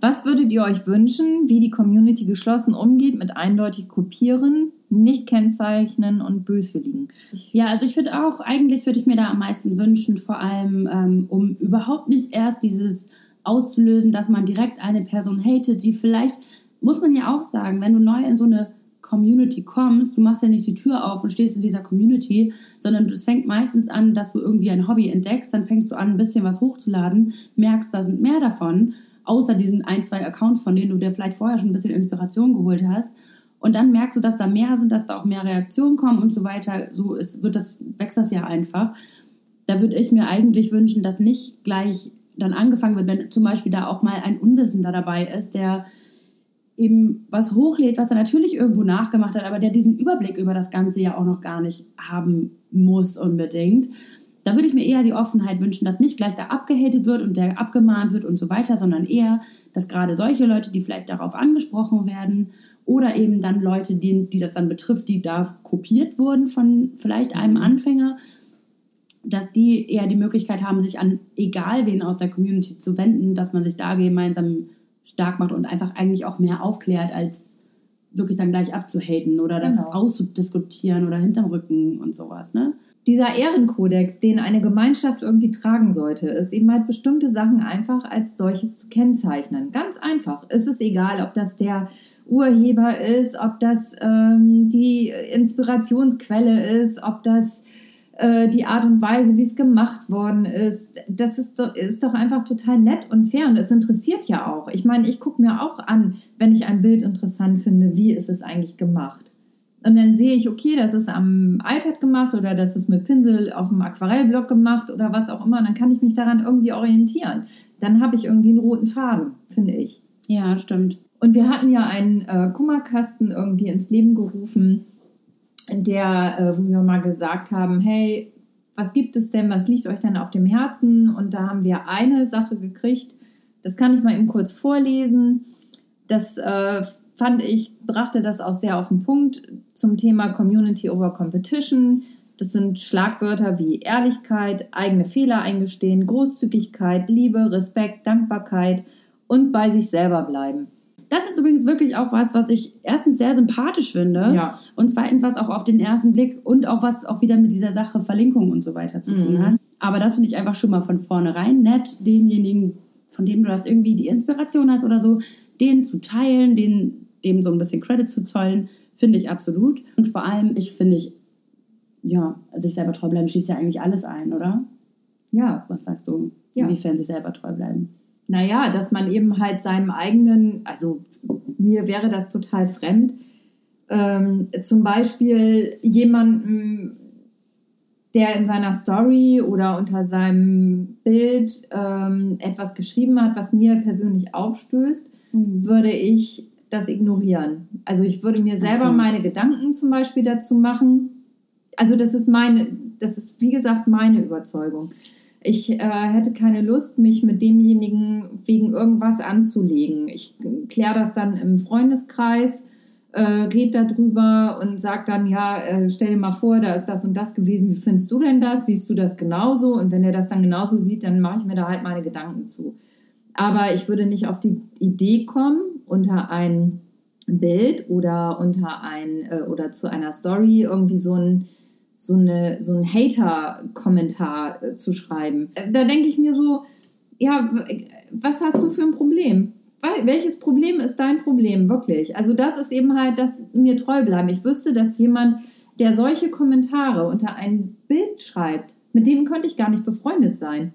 Was würdet ihr euch wünschen, wie die Community geschlossen umgeht mit eindeutig kopieren, nicht kennzeichnen und böswilligen? Ja, also ich würde auch, eigentlich würde ich mir da am meisten wünschen, vor allem ähm, um überhaupt nicht erst dieses auszulösen, dass man direkt eine Person hatet, die vielleicht, muss man ja auch sagen, wenn du neu in so eine Community kommst, du machst ja nicht die Tür auf und stehst in dieser Community, sondern es fängt meistens an, dass du irgendwie ein Hobby entdeckst, dann fängst du an, ein bisschen was hochzuladen, merkst, da sind mehr davon, außer diesen ein, zwei Accounts, von denen du dir vielleicht vorher schon ein bisschen Inspiration geholt hast. Und dann merkst du, dass da mehr sind, dass da auch mehr Reaktionen kommen und so weiter. So ist, wird das, wächst das ja einfach. Da würde ich mir eigentlich wünschen, dass nicht gleich dann angefangen wird, wenn zum Beispiel da auch mal ein Unwissender dabei ist, der eben was hochlädt, was er natürlich irgendwo nachgemacht hat, aber der diesen Überblick über das Ganze ja auch noch gar nicht haben muss unbedingt. Da würde ich mir eher die Offenheit wünschen, dass nicht gleich da abgehatet wird und der abgemahnt wird und so weiter, sondern eher, dass gerade solche Leute, die vielleicht darauf angesprochen werden oder eben dann Leute, die, die das dann betrifft, die da kopiert wurden von vielleicht einem Anfänger, dass die eher die Möglichkeit haben, sich an egal wen aus der Community zu wenden, dass man sich da gemeinsam stark macht und einfach eigentlich auch mehr aufklärt, als wirklich dann gleich abzuhaten oder das Genau. auszudiskutieren oder hinterm Rücken und sowas, ne? Dieser Ehrenkodex, den eine Gemeinschaft irgendwie tragen sollte, ist eben halt bestimmte Sachen einfach als solches zu kennzeichnen. Ganz einfach. Es ist egal, ob das der Urheber ist, ob das ähm, die Inspirationsquelle ist, ob das äh, die Art und Weise, wie es gemacht worden ist. Das ist doch, ist doch einfach total nett und fair und es interessiert ja auch. Ich meine, ich gucke mir auch an, wenn ich ein Bild interessant finde, wie ist es eigentlich gemacht. Und dann sehe ich, okay, das ist am iPad gemacht oder das ist mit Pinsel auf dem Aquarellblock gemacht oder was auch immer. Und dann kann ich mich daran irgendwie orientieren. Dann habe ich irgendwie einen roten Faden, finde ich. Ja, stimmt. Und wir hatten ja einen äh, Kummerkasten irgendwie ins Leben gerufen, der, äh, wo wir mal gesagt haben, hey, was gibt es denn, was liegt euch denn auf dem Herzen? Und da haben wir eine Sache gekriegt, das kann ich mal eben kurz vorlesen. Das äh, fand ich, brachte das auch sehr auf den Punkt zum Thema Community over Competition. Das sind Schlagwörter wie Ehrlichkeit, eigene Fehler eingestehen, Großzügigkeit, Liebe, Respekt, Dankbarkeit und bei sich selber bleiben. Das ist übrigens wirklich auch was, was ich erstens sehr sympathisch finde Ja. und zweitens was auch auf den ersten Blick und auch was auch wieder mit dieser Sache Verlinkung und so weiter zu tun hat. Aber das finde ich einfach schon mal von vornherein nett, denjenigen, von dem du das irgendwie die Inspiration hast oder so, den zu teilen, den, dem so ein bisschen Credit zu zollen, finde ich absolut. Und vor allem, ich finde ich, ja, sich selber treu bleiben schließt ja eigentlich alles ein, oder? Ja, Was sagst du? Ja. Inwiefern sich selber treu bleiben? Naja, dass man eben halt seinem eigenen, also mir wäre das total fremd, ähm, zum Beispiel jemanden, der in seiner Story oder unter seinem Bild ähm, etwas geschrieben hat, was mir persönlich aufstößt, würde ich das ignorieren. Also ich würde mir selber so. meine Gedanken zum Beispiel dazu machen. Also das ist meine, das ist wie gesagt meine Überzeugung. Ich äh, hätte keine Lust, mich mit demjenigen wegen irgendwas anzulegen. Ich kläre das dann im Freundeskreis, äh, red darüber und sag dann, ja, äh, stell dir mal vor, da ist das und das gewesen. Wie findest du denn das? Siehst du das genauso? Und wenn er das dann genauso sieht, dann mache ich mir da halt meine Gedanken zu. Aber ich würde nicht auf die Idee kommen, unter ein Bild oder unter ein äh, oder zu einer Story irgendwie so ein so eine so ein Hater-Kommentar äh, zu schreiben. Äh, Da denke ich mir so, ja, w- was hast du für ein Problem? Wel- Welches Problem ist dein Problem wirklich? Also das ist eben halt, dass mir treu bleiben. Ich wüsste, dass jemand, der solche Kommentare unter ein Bild schreibt, mit dem könnte ich gar nicht befreundet sein.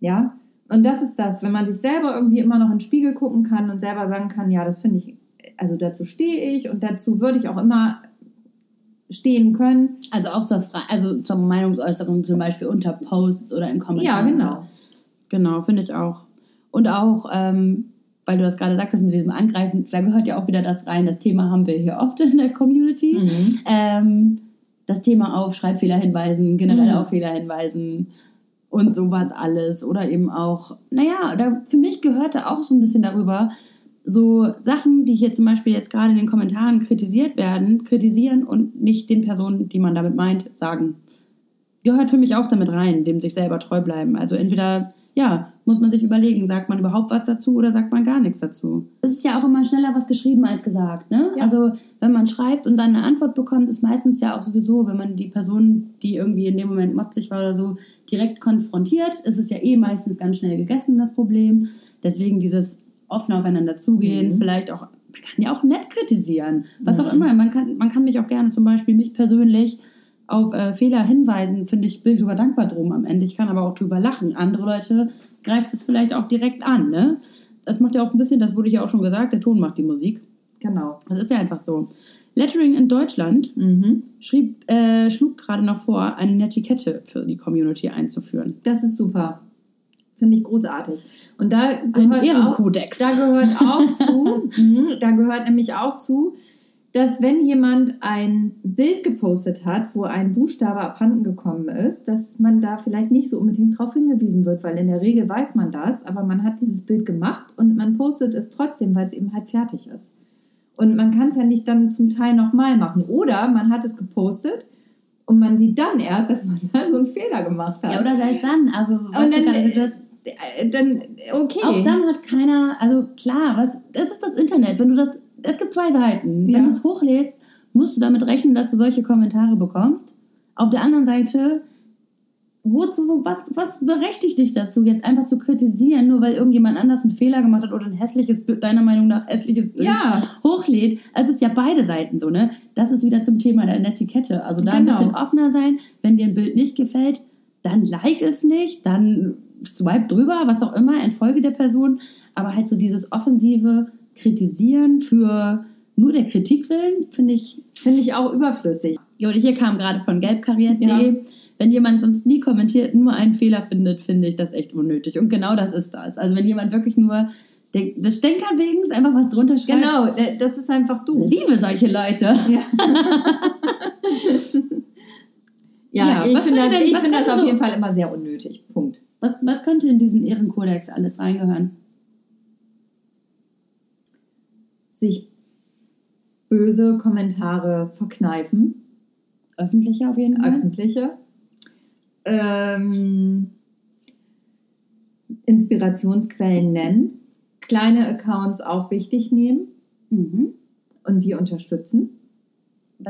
Ja, und das ist das, wenn man sich selber irgendwie immer noch in den Spiegel gucken kann und selber sagen kann, ja, das finde ich, also dazu stehe ich und dazu würde ich auch immer stehen können. Also auch zur, Fre also zur Meinungsäußerung zum Beispiel unter Posts oder in Ja, Kommentaren. genau. Genau, finde ich auch. Und auch, ähm, weil du das gerade sagtest mit diesem Angreifen, da gehört ja auch wieder das rein. Das Thema haben wir hier oft in der Community. Ähm, das Thema auf Schreibfehler hinweisen, generell Mhm. auf Fehler hinweisen und sowas alles. Oder eben auch, naja, da, für mich gehörte auch so ein bisschen darüber, so Sachen, die hier zum Beispiel jetzt gerade in den Kommentaren kritisiert werden, kritisieren und nicht den Personen, die man damit meint, sagen. Gehört für mich auch damit rein, dem sich selber treu bleiben. Also entweder, ja, muss man sich überlegen, sagt man überhaupt was dazu oder sagt man gar nichts dazu. Es ist ja auch immer schneller was geschrieben als gesagt, ne? Ja. Also wenn man schreibt und dann eine Antwort bekommt, ist meistens ja auch sowieso, wenn man die Person, die irgendwie in dem Moment motzig war oder so, direkt konfrontiert, ist es ja eh meistens ganz schnell gegessen, das Problem. Deswegen dieses offen aufeinander zugehen, vielleicht auch, man kann ja auch nett kritisieren, was auch immer. Man kann, man kann mich auch gerne zum Beispiel, mich persönlich, auf äh, Fehler hinweisen, finde ich, bin ich sogar dankbar drum am Ende. Ich kann aber auch drüber lachen. Andere Leute greift es vielleicht auch direkt an, ne? Das macht ja auch ein bisschen, das wurde ja auch schon gesagt, der Ton macht die Musik. Genau. Das ist ja einfach so. Lettering in Deutschland schrieb, äh, schlug gerade noch vor, eine Netiquette für die Community einzuführen. Das ist super. Finde ich großartig. Und da gehört auch, da gehört auch zu, mhm, da gehört nämlich auch zu, dass wenn jemand ein Bild gepostet hat, wo ein Buchstabe abhanden gekommen ist, dass man da vielleicht nicht so unbedingt darauf hingewiesen wird, weil in der Regel weiß man das, aber man hat dieses Bild gemacht und man postet es trotzdem, weil es eben halt fertig ist. Und man kann es ja nicht dann zum Teil nochmal machen. Oder man hat es gepostet und man sieht dann erst, dass man da so einen Fehler gemacht hat. Ja, oder selbst dann, also so, Und dann, also das, dann, okay. auch dann hat keiner, also klar, was, das ist das Internet, wenn du das, es gibt zwei Seiten. Ja. Wenn du es hochlädst, musst du damit rechnen, dass du solche Kommentare bekommst. Auf der anderen Seite, wozu, was, was berechtigt dich dazu, jetzt einfach zu kritisieren, nur weil irgendjemand anders einen Fehler gemacht hat oder ein hässliches Bild, deiner Meinung nach hässliches Bild Ja. hochlädt? Also es ist ja beide Seiten so, ne? Das ist wieder zum Thema der Netiquette. Also da ein Genau. bisschen offener sein, wenn dir ein Bild nicht gefällt, dann like es nicht, dann swipe drüber, was auch immer, entfolge der Person. Aber halt so dieses offensive Kritisieren für nur der Kritik willen, finde ich Finde ich auch überflüssig. Jo, hier kam gerade von gelbkariert.de. Ja. Wenn jemand sonst nie kommentiert, nur einen Fehler findet, finde ich das echt unnötig. Und genau das ist das. Also wenn jemand wirklich nur des Stänkerwegens einfach was drunter schreibt, Genau, äh, das ist einfach doof. liebe solche Leute. Ja, ja, Ja, ich finde das, denn- ich was finde das auf so- jeden Fall immer sehr unnötig. Punkt. Was, was könnte in diesen Ehrenkodex alles reingehören? Sich böse Kommentare verkneifen, Öffentliche auf jeden Fall. öffentliche. Ähm, Inspirationsquellen nennen, kleine Accounts auch wichtig nehmen Mhm. und die unterstützen.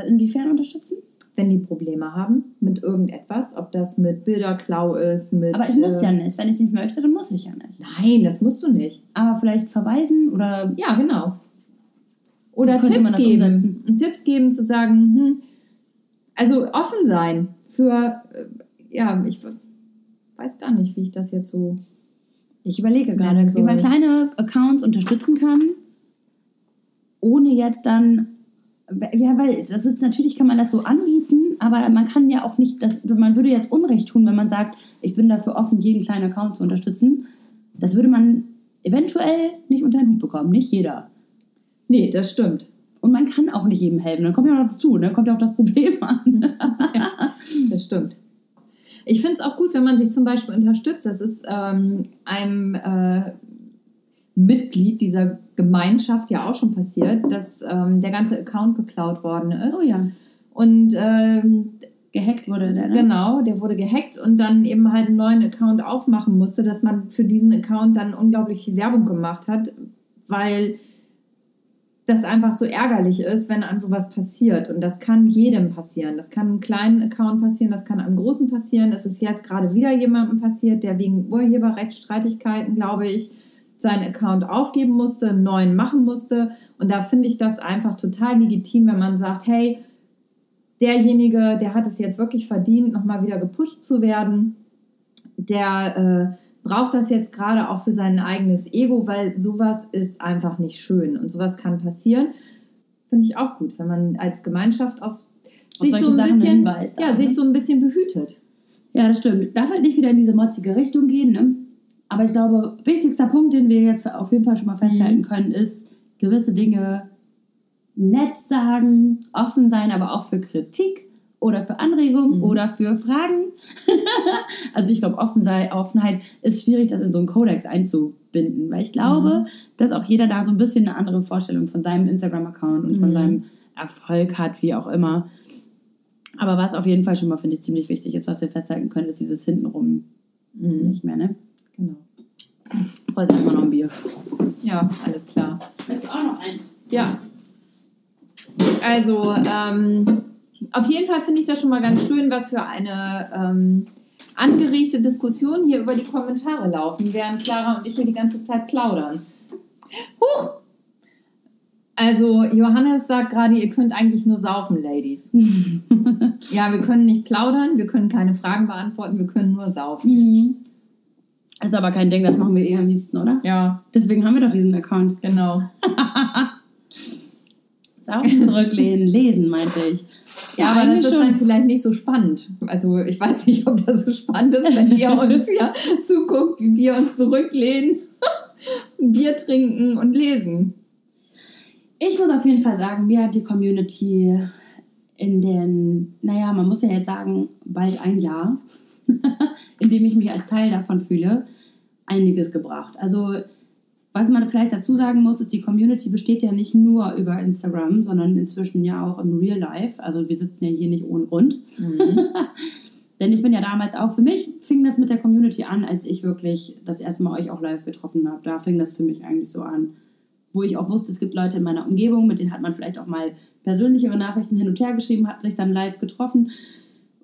Inwiefern unterstützen? Wenn die Probleme haben mit irgendetwas, ob das mit Bilderklau ist, mit. Aber ich muss äh, ja nicht. Wenn ich nicht möchte, dann muss ich ja nicht. Nein, das musst du nicht. Aber vielleicht verweisen oder Ja, genau. Oder Tipps geben. umsetzen? Tipps geben, zu sagen, hm, also offen sein für, äh, ja, ich weiß gar nicht, wie ich das jetzt so. Ich überlege gerade, wie man kleine Accounts unterstützen kann, ohne jetzt dann, ja, weil das ist natürlich kann man das so anbieten, aber man kann ja auch nicht, das, man würde jetzt Unrecht tun, wenn man sagt, ich bin dafür offen, jeden kleinen Account zu unterstützen. Das würde man eventuell nicht unter den Hut bekommen, nicht jeder. Nee, das stimmt. Und man kann auch nicht jedem helfen. Dann kommt ja noch dazu, dann kommt ja auch das Problem an. Das stimmt. Ich finde es auch gut, wenn man sich zum Beispiel unterstützt. Das ist ähm, einem äh, Mitglied dieser Gemeinschaft ja auch schon passiert, dass ähm, der ganze Account geklaut worden ist. Oh ja, Und ähm, gehackt wurde der, ne? Genau, der wurde gehackt und dann eben halt einen neuen Account aufmachen musste, dass man für diesen Account dann unglaublich viel Werbung gemacht hat, weil das einfach so ärgerlich ist, wenn einem sowas passiert. Und das kann jedem passieren. Das kann einem kleinen Account passieren, das kann einem großen passieren. Es ist jetzt gerade wieder jemandem passiert, der wegen Urheberrechtsstreitigkeiten, glaube ich, seinen Account aufgeben musste, einen neuen machen musste. Und da finde ich das einfach total legitim, wenn man sagt, hey, derjenige, der hat es jetzt wirklich verdient, nochmal wieder gepusht zu werden. Der äh, braucht das jetzt gerade auch für sein eigenes Ego, weil sowas ist einfach nicht schön und sowas kann passieren. Finde ich auch gut, wenn man als Gemeinschaft auf, sich solche so ein Sachen bisschen, hinweist ja, auch, sich ne? so ein bisschen behütet. Ja, das stimmt. Darf halt nicht wieder in diese motzige Richtung gehen, ne? Aber ich glaube, wichtigster Punkt, den wir jetzt auf jeden Fall schon mal festhalten können, ist gewisse Dinge nett sagen, offen sein, aber auch für Kritik oder für Anregungen oder für Fragen. also ich glaube, offen sei, Offenheit ist schwierig, das in so einen Kodex einzubinden, weil ich glaube, dass auch jeder da so ein bisschen eine andere Vorstellung von seinem Instagram-Account und von seinem Erfolg hat, wie auch immer. Aber was auf jeden Fall schon mal, finde ich, ziemlich wichtig ist, was wir festhalten können, ist dieses hintenrum nicht mehr, ne? Genau. Ich brauche jetzt erstmal noch ein Bier. Ja, alles klar. Jetzt auch noch eins. Ja. Also, ähm, auf jeden Fall finde ich das schon mal ganz schön, was für eine ähm, angeregte Diskussion hier über die Kommentare laufen, während Clara und ich hier die ganze Zeit plaudern. Huch! Also, Johannes sagt gerade, ihr könnt eigentlich nur saufen, Ladies. ja, wir können nicht plaudern, wir können keine Fragen beantworten, wir können nur saufen. Ist aber kein Ding, das machen wir eh am liebsten, oder? Ja, Deswegen haben wir doch diesen Account. genau. Saufen, zurücklehnen, lesen, meinte ich. Ja, aber das ist dann vielleicht nicht so spannend. Also ich weiß nicht, ob das so spannend ist, wenn ihr uns hier zuguckt, wie wir uns zurücklehnen, Bier trinken und lesen. Ich muss auf jeden Fall sagen, mir hat die Community in den, naja, man muss ja jetzt sagen, bald ein Jahr, in dem ich mich als Teil davon fühle, einiges gebracht. Also, was man vielleicht dazu sagen muss, ist, die Community besteht ja nicht nur über Instagram, sondern inzwischen ja auch im Real Life. Also, wir sitzen ja hier nicht ohne Grund. Denn ich bin ja damals auch, für mich fing das mit der Community an, als ich wirklich das erste Mal euch auch live getroffen habe. Da fing das für mich eigentlich so an wo ich auch wusste, es gibt Leute in meiner Umgebung, mit denen hat man vielleicht auch mal persönlichere Nachrichten hin und her geschrieben, hat sich dann live getroffen.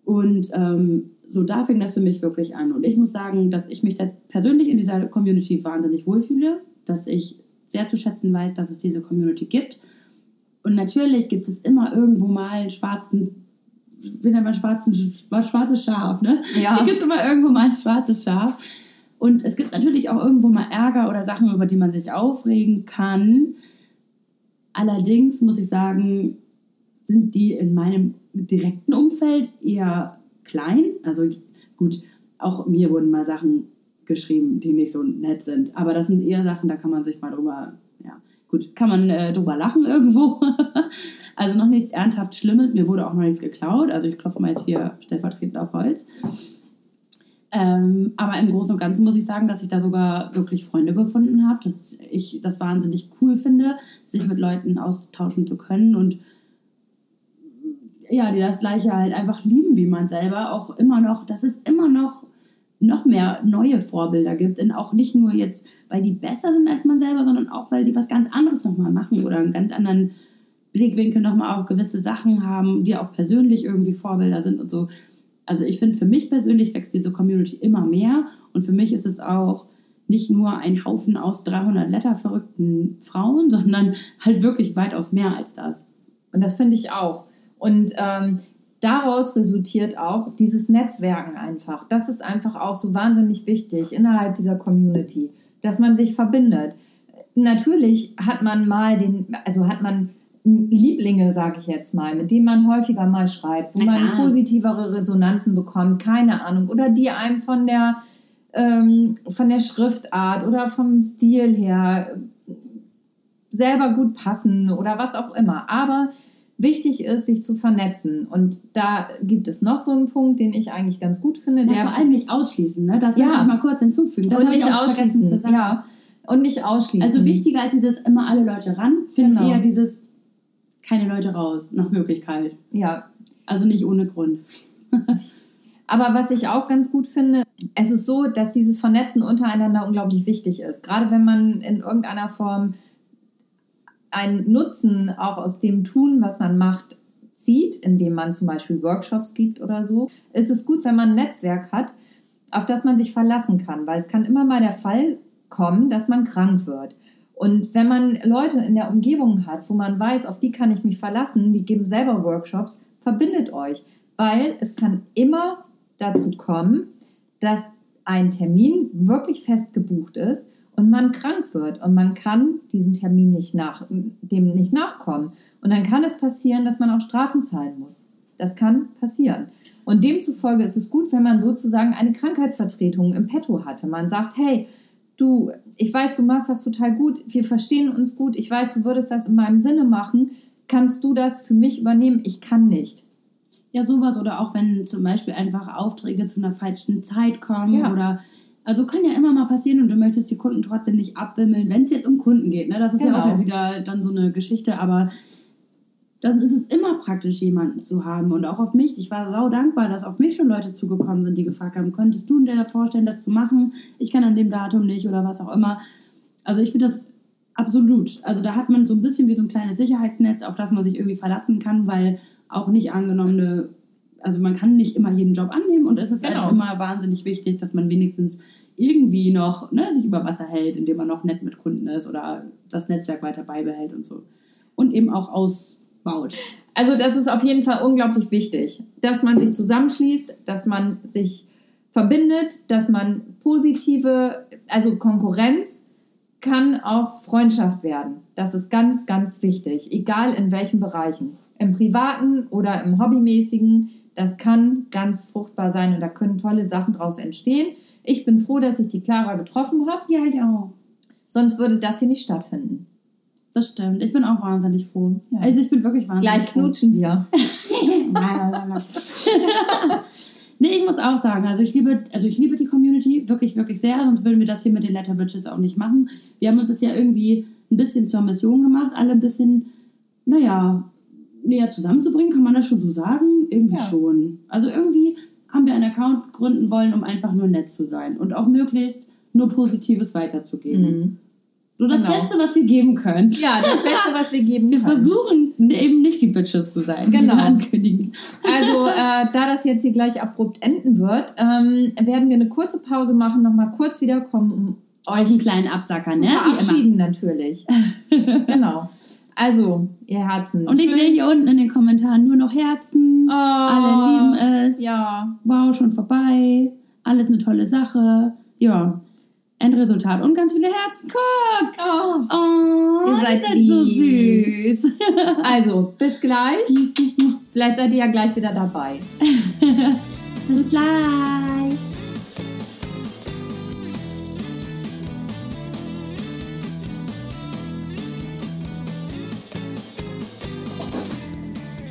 Und ähm, so da fing das für mich wirklich an. Und ich muss sagen, dass ich mich persönlich in dieser Community wahnsinnig wohlfühle, dass ich sehr zu schätzen weiß, dass es diese Community gibt. Und natürlich gibt es immer irgendwo mal einen schwarzen, wie nennt man schwarzen, schwarzes Schaf, ne? Ja. Hier gibt es immer irgendwo mal ein schwarzes Schaf. Und es gibt natürlich auch irgendwo mal Ärger oder Sachen, über die man sich aufregen kann. Allerdings muss ich sagen, sind die in meinem direkten Umfeld eher klein. Also gut, auch mir wurden mal Sachen geschrieben, die nicht so nett sind. Aber das sind eher Sachen, da kann man sich mal drüber, ja, gut, kann man äh, drüber lachen irgendwo. also noch nichts ernsthaft Schlimmes. Mir wurde auch noch nichts geklaut. Also ich klopfe mal jetzt hier stellvertretend auf Holz. Ähm, aber im Großen und Ganzen muss ich sagen, dass ich da sogar wirklich Freunde gefunden habe, dass ich das wahnsinnig cool finde, sich mit Leuten austauschen zu können und ja, die das Gleiche halt einfach lieben wie man selber, auch immer noch, dass es immer noch noch mehr neue Vorbilder gibt und auch nicht nur jetzt, weil die besser sind als man selber, sondern auch, weil die was ganz anderes nochmal machen oder einen ganz anderen Blickwinkel nochmal auch gewisse Sachen haben, die auch persönlich irgendwie Vorbilder sind und so. Also ich finde, für mich persönlich wächst diese Community immer mehr und für mich ist es auch nicht nur ein Haufen aus 300 Letter verrückten Frauen, sondern halt wirklich weitaus mehr als das. Und das finde ich auch. Und ähm, daraus resultiert auch dieses Netzwerken einfach. Das ist einfach auch so wahnsinnig wichtig innerhalb dieser Community, dass man sich verbindet. Natürlich hat man mal den, also hat man Lieblinge, sage ich jetzt mal, mit denen man häufiger mal schreibt, wo man positivere Resonanzen bekommt, keine Ahnung, oder die einem von der ähm, von der Schriftart oder vom Stil her selber gut passen oder was auch immer. Aber wichtig ist, sich zu vernetzen. Und da gibt es noch so einen Punkt, den ich eigentlich ganz gut finde. Ja, der vor allem nicht ausschließen, ne? Das Ja. möchte ich mal kurz hinzufügen. Das und ich nicht auch ausschließen. zu sagen. Ja. Und nicht ausschließen. Also wichtiger als dieses immer alle Leute ran, finde Genau. ich eher dieses keine Leute raus, nach Möglichkeit. Ja. Also nicht ohne Grund. Aber was ich auch ganz gut finde, es ist so, dass dieses Vernetzen untereinander unglaublich wichtig ist. Gerade wenn man in irgendeiner Form einen Nutzen auch aus dem Tun, was man macht, zieht, indem man zum Beispiel Workshops gibt oder so, ist es gut, wenn man ein Netzwerk hat, auf das man sich verlassen kann, weil es kann immer mal der Fall kommen, dass man krank wird. Und wenn man Leute in der Umgebung hat, wo man weiß, auf die kann ich mich verlassen, die geben selber Workshops, verbindet euch, weil es kann immer dazu kommen, dass ein Termin wirklich fest gebucht ist und man krank wird und man kann diesen Termin nicht nach, dem nicht nachkommen. Und dann kann es passieren, dass man auch Strafen zahlen muss. Das kann passieren. Und demzufolge ist es gut, wenn man sozusagen eine Krankheitsvertretung im Petto hat. Wenn man sagt, hey, du, ich weiß, du machst das total gut, wir verstehen uns gut, ich weiß, du würdest das in meinem Sinne machen, kannst du das für mich übernehmen? Ich kann nicht. Ja, sowas oder auch wenn zum Beispiel einfach Aufträge zu einer falschen Zeit kommen Ja. oder also kann ja immer mal passieren und du möchtest die Kunden trotzdem nicht abwimmeln, wenn es jetzt um Kunden geht. Ne? Das ist ja Genau. auch jetzt wieder dann so eine Geschichte, aber dann ist es immer praktisch, jemanden zu haben. Und auch auf mich, ich war sau dankbar, dass auf mich schon Leute zugekommen sind, die gefragt haben, könntest du dir vorstellen, das zu machen? Ich kann an dem Datum nicht oder was auch immer. Also ich finde das absolut. Also da hat man so ein bisschen wie so ein kleines Sicherheitsnetz, auf das man sich irgendwie verlassen kann, weil auch nicht angenommene, also man kann nicht immer jeden Job annehmen und es ist Genau. halt immer wahnsinnig wichtig, dass man wenigstens irgendwie noch ne, sich über Wasser hält, indem man noch nett mit Kunden ist oder das Netzwerk weiter beibehält und so. Und eben auch ausbaut. Also das ist auf jeden Fall unglaublich wichtig, dass man sich zusammenschließt, dass man sich verbindet, dass man positive, also Konkurrenz kann auch Freundschaft werden. Das ist ganz, ganz wichtig, egal in welchen Bereichen. Im privaten oder im hobbymäßigen, das kann ganz fruchtbar sein und da können tolle Sachen draus entstehen. Ich bin froh, dass ich die Clara getroffen habe, Ja, ich auch. sonst würde das hier nicht stattfinden. Das stimmt. Ich bin auch wahnsinnig froh. Ja. Also ich bin wirklich wahnsinnig Gleich froh. knutschen wir. nee, ich muss auch sagen, also ich liebe, also ich liebe die Community wirklich, wirklich sehr, sonst würden wir das hier mit den Letter Bitches auch nicht machen. Wir haben uns das ja irgendwie ein bisschen zur Mission gemacht, alle ein bisschen, naja, näher zusammenzubringen, kann man das schon so sagen? Irgendwie Ja. schon. Also irgendwie haben wir einen Account gründen wollen, um einfach nur nett zu sein und auch möglichst nur Positives weiterzugeben. So das Genau. Beste, was wir geben können. Ja, das Beste, was wir geben Wir können. versuchen eben nicht die Bitches zu sein, die Genau. wir ankündigen. Also, äh, da das jetzt hier gleich abrupt enden wird, ähm, werden wir eine kurze Pause machen, nochmal kurz wiederkommen, um Euch einen kleinen Absacker, zu ne? Verabschieden natürlich. genau. Also, ihr Herzen. Und ich sehe hier unten in den Kommentaren nur noch Herzen. Oh, Alle lieben es. Ja. Wow, schon vorbei. Alles eine tolle Sache. Ja. Endresultat. Und ganz viele Herzen. Guck. Oh. Oh, Ihr seid ihr so süß. Also, bis gleich. Vielleicht seid ihr ja gleich wieder dabei. Bis gleich.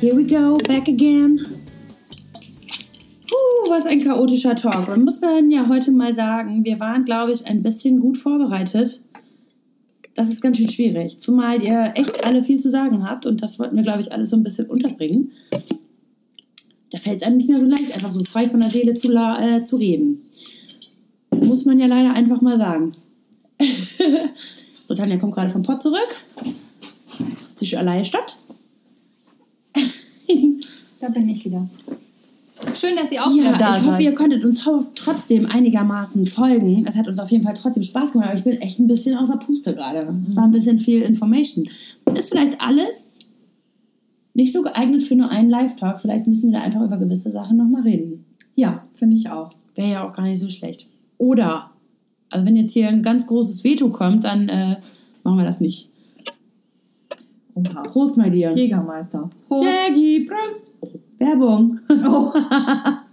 Here we go, back again. Uh, was ein chaotischer Talk. Da muss man ja heute mal sagen, wir waren, glaube ich, ein bisschen gut vorbereitet. Das ist ganz schön schwierig, zumal ihr echt alle viel zu sagen habt und das wollten wir, glaube ich, alles so ein bisschen unterbringen. Da fällt es einem nicht mehr so leicht, einfach so frei von der Seele zu, äh, zu reden. Muss man ja leider einfach mal sagen. so, Tanja kommt gerade vom Pott zurück. Hat sich schon erleichtert. Da bin ich wieder. Schön, dass ihr auch Ja, wieder da ich hoffe, seid. ihr konntet uns trotzdem einigermaßen folgen. Es hat uns auf jeden Fall trotzdem Spaß gemacht, aber ich bin echt ein bisschen außer Puste gerade. Es war ein bisschen viel Information. Ist vielleicht alles nicht so geeignet für nur einen Live-Talk. Vielleicht müssen wir da einfach über gewisse Sachen nochmal reden. Ja, finde ich auch. Wäre ja auch gar nicht so schlecht. Oder, also wenn jetzt hier ein ganz großes Veto kommt, dann äh, machen wir das nicht. Oha. Prost mal dir. Jägermeister. Prost. Jaggy, Prost. Oh, Werbung. Oh.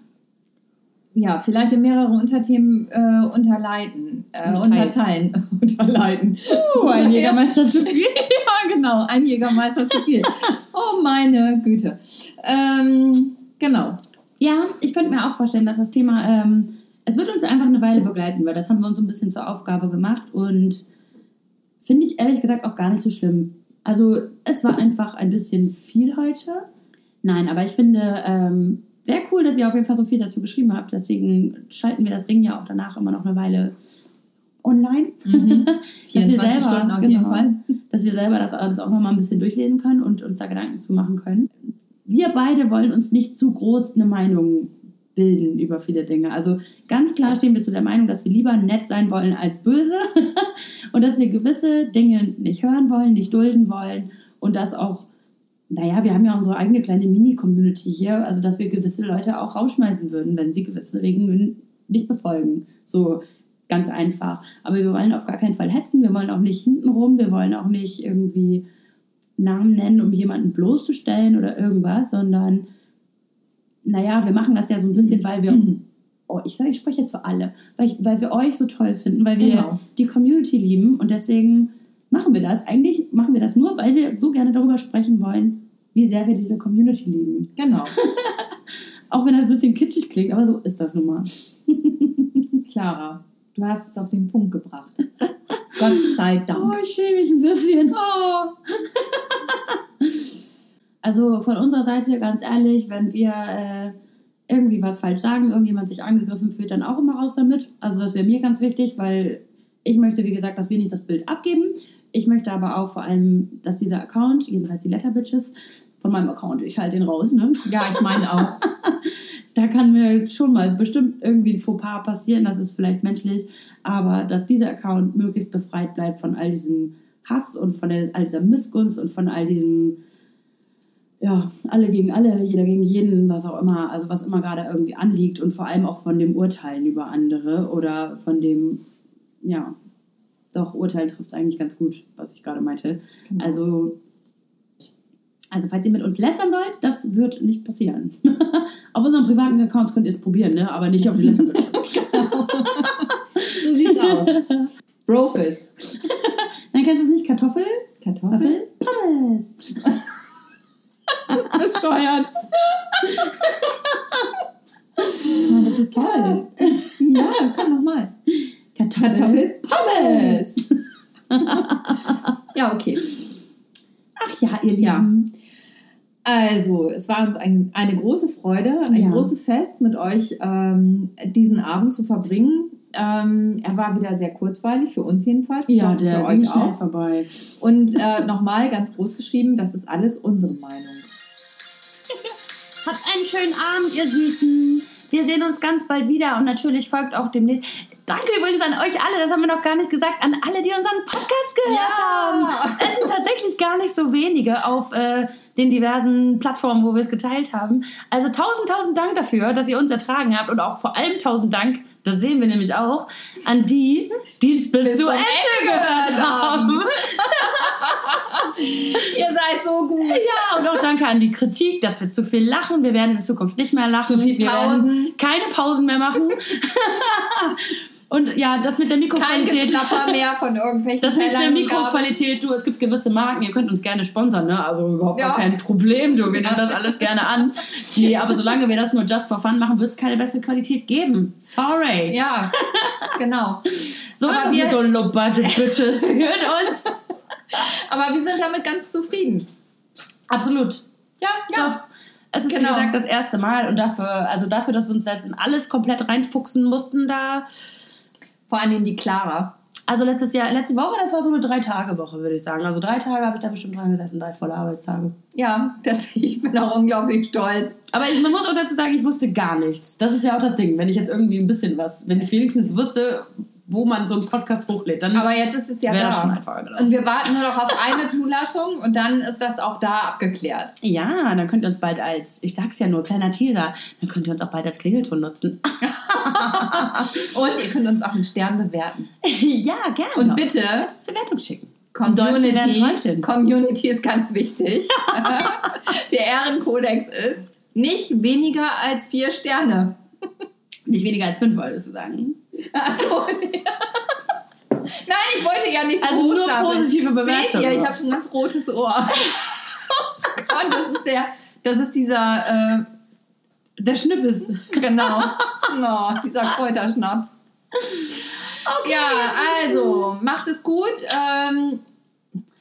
Ja, vielleicht in mehrere Unterthemen äh, unterleiten, äh, Unterteilen. unterleiten. Uh, ein Jägermeister zu viel. ja, genau, ein Jägermeister zu viel. Oh meine Güte. Ähm, genau. Ja, ich könnte mir auch vorstellen, dass das Thema, ähm, es wird uns einfach eine Weile begleiten, weil das haben wir uns so ein bisschen zur Aufgabe gemacht und finde ich ehrlich gesagt auch gar nicht so schlimm. Also es war einfach ein bisschen viel heute. Nein, aber ich finde ähm, sehr cool, dass ihr auf jeden Fall so viel dazu geschrieben habt. Deswegen schalten wir das Ding ja auch danach immer noch eine Weile online. dass wir 24 selber, Stunden auf genau, jeden Fall. dass wir selber das alles auch nochmal ein bisschen durchlesen können und uns da Gedanken zu machen können. Wir beide wollen uns nicht zu groß eine Meinung bilden über viele Dinge. Also ganz klar stehen wir zu der Meinung, dass wir lieber nett sein wollen als böse und dass wir gewisse Dinge nicht hören wollen, nicht dulden wollen und dass auch, naja, wir haben ja unsere eigene kleine Mini-Community hier, also dass wir gewisse Leute auch rausschmeißen würden, wenn sie gewisse Regeln nicht befolgen. So ganz einfach. Aber wir wollen auf gar keinen Fall hetzen, wir wollen auch nicht hintenrum, wir wollen auch nicht irgendwie Namen nennen, um jemanden bloßzustellen oder irgendwas, sondern naja, wir machen das ja so ein bisschen, weil wir oh, ich sage, ich spreche jetzt für alle, weil, ich, weil wir euch so toll finden, weil wir Genau. die Community lieben und deswegen machen wir das. Eigentlich machen wir das nur, weil wir so gerne darüber sprechen wollen, wie sehr wir diese Community lieben. Genau. Auch wenn das ein bisschen kitschig klingt, aber so ist das nun mal. Clara, du hast es auf den Punkt gebracht. Gott sei Oh, Dank. ich schäme mich ein bisschen. Oh. Also von unserer Seite, ganz ehrlich, wenn wir äh, irgendwie was falsch sagen, irgendjemand sich angegriffen fühlt, dann auch immer raus damit. Also das wäre mir ganz wichtig, weil ich möchte, wie gesagt, dass wir nicht das Bild abgeben. Ich möchte aber auch vor allem, dass dieser Account, jedenfalls die Letterbitches, von meinem Account, ich halte den raus, ne? Ja, ich meine auch. Da kann mir schon mal bestimmt irgendwie ein Fauxpas passieren, das ist vielleicht menschlich, aber dass dieser Account möglichst befreit bleibt von all diesem Hass und von all dieser Missgunst und von all diesem, ja, alle gegen alle, jeder gegen jeden, was auch immer, also was immer gerade irgendwie anliegt und vor allem auch von dem Urteilen über andere oder von dem, ja, doch, Urteilen trifft es eigentlich ganz gut, was ich gerade meinte. Also, also falls ihr mit uns lästern wollt, das wird nicht passieren. auf unseren privaten Accounts könnt ihr es probieren, ne? aber nicht auf die Letterbitches. So sieht's aus. Brofist. Dann kennst du es nicht? Kartoffel? Kartoffel? Kartoffel? Pommes. Das ist bescheuert. Mann, das ist toll. Ja, komm nochmal. Kartoffel? Kartoffel Pommes. Ja, okay. Ach ja, ihr Ja. Lieben. Also, es war uns ein, eine große Freude, ein Ja. großes Fest mit euch ähm, diesen Abend zu verbringen. Ähm, er war wieder sehr kurzweilig, für uns jedenfalls. Ja, der für euch auch. vorbei. Und äh, nochmal ganz groß geschrieben, das ist alles unsere Meinung. Habt einen schönen Abend, ihr Süßen. Wir sehen uns ganz bald wieder und natürlich folgt auch demnächst. Danke übrigens an euch alle, das haben wir noch gar nicht gesagt, an alle, die unseren Podcast gehört Ja. haben. Es sind tatsächlich gar nicht so wenige auf äh, den diversen Plattformen, wo wir es geteilt haben. Also tausend, tausend Dank dafür, dass ihr uns ertragen habt und auch vor allem tausend Dank, das sehen wir nämlich auch, an die, die es bis, Bis zu Ende Ende gehört haben. haben. Ihr seid so gut. Ja, und auch danke an die Kritik, dass wir zu viel lachen. Wir werden in Zukunft nicht mehr lachen. Zu viel Pausen. Keine Pausen mehr machen. und ja, das mit der Kein Mikroqualität. Geklapper mehr von irgendwelchen Das mit der. Mikroqualität, du, es gibt gewisse Marken, ihr könnt uns gerne sponsern, ne? Also überhaupt Ja. gar kein Problem, du, wir nehmen das alles gerne an. Nee, aber solange wir das nur just for fun machen, wird es keine bessere Qualität geben. Sorry. Ja, genau. so aber ist es wir- mit so Low-Budget-Bitches. Hört uns. Aber wir sind damit ganz zufrieden. Absolut. Ja, Ja. doch. Es ist Genau. wie gesagt das erste Mal und dafür, also dafür, dass wir uns jetzt in alles komplett reinfuchsen mussten, da. Vor allem die Clara. Also letztes Jahr, letzte Woche, das war so eine Drei-Tage-Woche, würde ich sagen. Also drei Tage habe ich da bestimmt dran gesessen, drei volle Arbeitstage. Ja, das, ich bin auch unglaublich stolz. Aber ich, man muss auch dazu sagen, ich wusste gar nichts. Das ist ja auch das Ding. Wenn ich jetzt irgendwie ein bisschen was, wenn ich wenigstens wüsste, wo man so einen Podcast hochlädt, dann. Aber jetzt ist es ja da. das schon einfacher gelaufen. Und wir warten nur noch auf eine Zulassung und dann ist das auch da abgeklärt. ja, dann könnt ihr uns bald als, ich sag's ja nur, kleiner Teaser, dann könnt ihr uns auch bald als Klingelton nutzen. Und ihr könnt uns auch einen Stern bewerten. ja, gerne. Und bitte, das Bewertung schicken. Community. Community ist ganz wichtig. Der Ehrenkodex ist nicht weniger als vier Sterne. Nicht weniger als fünf, wolltest du sagen. Achso, nee. Nein, ich wollte ja nicht so Also nur hochstapeln. positive Seht Bewertungen. ihr, ich habe schon ein ganz rotes Ohr. oh Gott, das ist der, das ist dieser, Der Schnippes. äh, genau, oh, dieser Kräuterschnaps. Okay. Ja, also, macht es gut. Ähm,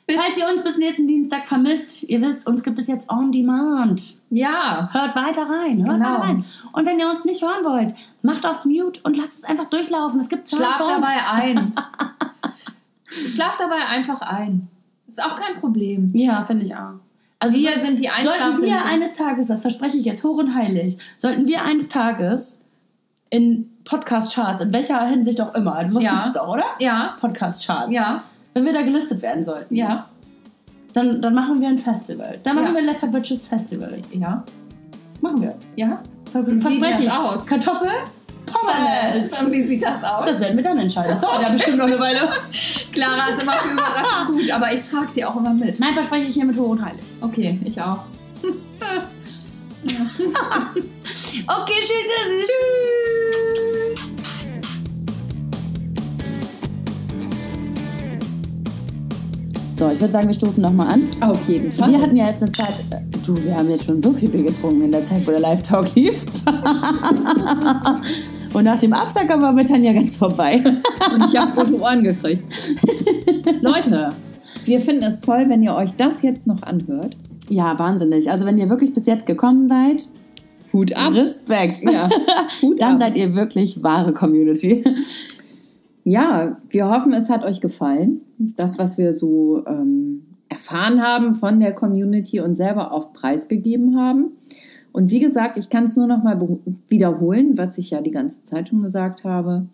Falls ihr uns bis nächsten Dienstag vermisst, ihr wisst, uns gibt es jetzt on demand. ja, Hört weiter rein, hört Genau. weiter rein. Und wenn ihr uns nicht hören wollt, macht auf Mute und lasst es einfach durchlaufen. Es gibt Zeit schlaf dabei ein. schlaf dabei einfach ein. Ist auch kein Problem. Ja, finde ich auch. Also Wir soll- sind die Sollten wir eines Tages, das verspreche ich jetzt hoch und heilig, sollten wir eines Tages in Podcast-Charts, in welcher Hinsicht auch immer, du Ja. gibt's doch, oder? Ja, Podcast-Charts. ja, Wenn wir da gelistet werden sollten, ja, dann, dann machen wir ein Festival. Dann machen Ja. wir Letter Bitches Festival. ja, Machen wir. ja. Verspreche ich. aus? Kartoffel, Pommes. Und wie sieht das aus? Das werden wir dann entscheiden. Das dauert ja bestimmt noch eine Weile. Clara ist immer für Überraschungen gut, aber ich trage sie auch immer mit. Nein, verspreche ich hier mit hoch und heilig. Okay, ich auch. okay, tschüss. Tschüss. tschüss. So, ich würde sagen, wir stoßen nochmal an. Auf jeden Fall. Wir hatten ja erst eine Zeit. Äh, du, wir haben jetzt schon so viel Bier getrunken in der Zeit, wo der Live-Talk lief. Und nach dem Absacker war mit Tanja ganz vorbei. Und ich habe rote Ohren gekriegt. Leute, wir finden es toll, wenn ihr euch das jetzt noch anhört. Ja, wahnsinnig. Also wenn ihr wirklich bis jetzt gekommen seid, Hut ab. Respekt. Ja, Hut Dann ab. seid ihr wirklich wahre Community. Ja, wir hoffen, es hat euch gefallen. Das, was wir so ähm, erfahren haben von der Community und selber auf Preis gegeben haben. Und wie gesagt, ich kann es nur noch mal wiederholen, was ich ja die ganze Zeit schon gesagt habe.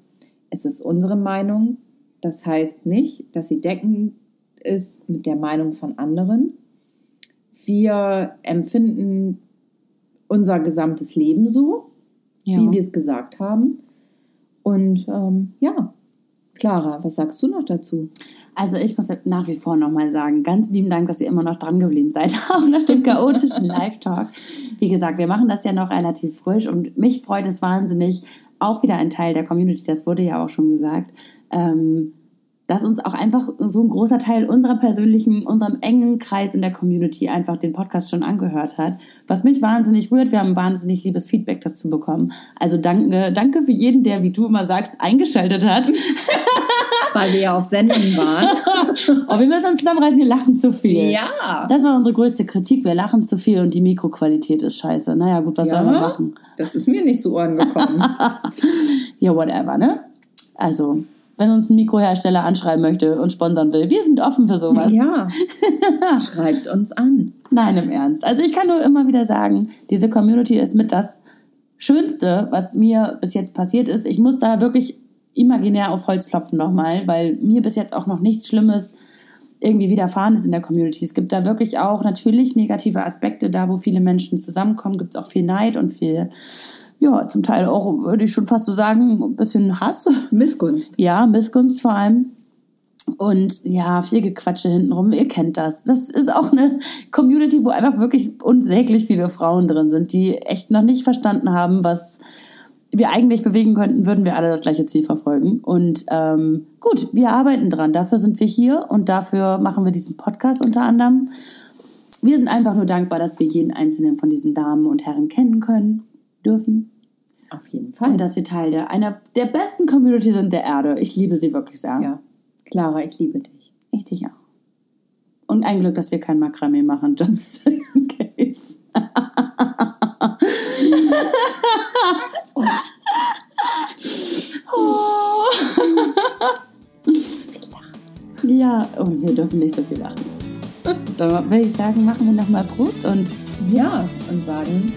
Es ist unsere Meinung. Das heißt nicht, dass sie deckend ist mit der Meinung von anderen. Wir empfinden unser gesamtes Leben so, Ja. wie wir es gesagt haben. Und ähm, ja, Clara, was sagst du noch dazu? Also ich muss nach wie vor nochmal sagen, ganz lieben Dank, dass ihr immer noch dran geblieben seid, auch nach dem chaotischen Live-Talk. Wie gesagt, wir machen das ja noch relativ frisch und mich freut es wahnsinnig, auch wieder ein Teil der Community, das wurde ja auch schon gesagt, ähm, dass uns auch einfach so ein großer Teil unserer persönlichen, unserem engen Kreis in der Community einfach den Podcast schon angehört hat, was mich wahnsinnig rührt. Wir haben wahnsinnig liebes Feedback dazu bekommen. Also danke, danke für jeden, der, wie du immer sagst, eingeschaltet hat. Weil wir ja auf Sendung waren. Oh, wir müssen uns zusammenreißen, wir lachen zu viel. ja. Das war unsere größte Kritik. Wir lachen zu viel und die Mikroqualität ist scheiße. Naja, gut, was soll man machen? Das ist mir nicht zu Ohren gekommen. Ja, whatever, ne? Also, wenn uns ein Mikrohersteller anschreiben möchte und sponsern will, wir sind offen für sowas. ja. Schreibt uns an. Nein, im Ernst. Also, ich kann nur immer wieder sagen, diese Community ist mit das Schönste, was mir bis jetzt passiert ist. Ich muss da wirklich imaginär auf Holz klopfen nochmal, weil mir bis jetzt auch noch nichts Schlimmes irgendwie widerfahren ist in der Community. Es gibt da wirklich auch natürlich negative Aspekte, da wo viele Menschen zusammenkommen, gibt es auch viel Neid und viel, ja, zum Teil auch, würde ich schon fast so sagen, ein bisschen Hass. Missgunst. Ja, Missgunst vor allem. Und ja, viel Gequatsche hintenrum, ihr kennt das. Das ist auch eine Community, wo einfach wirklich unsäglich viele Frauen drin sind, die echt noch nicht verstanden haben, was wir eigentlich bewegen könnten, würden wir alle das gleiche Ziel verfolgen. Und ähm, gut, wir arbeiten dran. Dafür sind wir hier und dafür machen wir diesen Podcast unter anderem. Wir sind einfach nur dankbar, dass wir jeden einzelnen von diesen Damen und Herren kennen können, dürfen. Auf jeden Fall. Und dass wir Teil der, einer der besten Community sind der Erde. Ich liebe sie wirklich sehr. ja. Clara, ich liebe dich. Ich dich auch. Und ein Glück, dass wir kein Makramee machen, just in case. oh. Ja, und wir dürfen nicht so viel lachen. Dann würde ich sagen, machen wir nochmal Prost und Ja, und sagen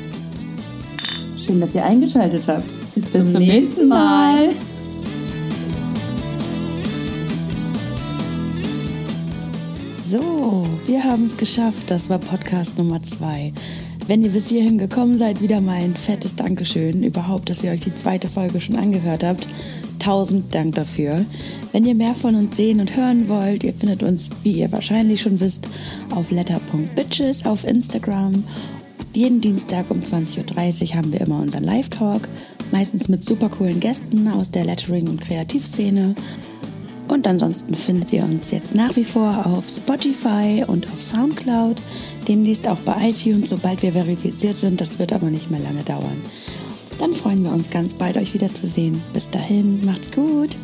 schön, dass ihr eingeschaltet habt. Bis zum nächsten Mal. So, wir haben es geschafft. Das war Podcast Nummer zwei. Wenn ihr bis hierhin gekommen seid, wieder mal ein fettes Dankeschön. Überhaupt, dass ihr euch die zweite Folge schon angehört habt. Tausend Dank dafür. Wenn ihr mehr von uns sehen und hören wollt, ihr findet uns, wie ihr wahrscheinlich schon wisst, auf letter.bitches auf Instagram. Jeden Dienstag um 20.30 Uhr haben wir immer unseren Live-Talk. Meistens mit super coolen Gästen aus der Lettering- und Kreativszene. Und ansonsten findet ihr uns jetzt nach wie vor auf Spotify und auf Soundcloud. Demnächst auch bei iTunes, sobald wir verifiziert sind. Das wird aber nicht mehr lange dauern. Dann freuen wir uns ganz bald, euch wiederzusehen. Bis dahin, macht's gut.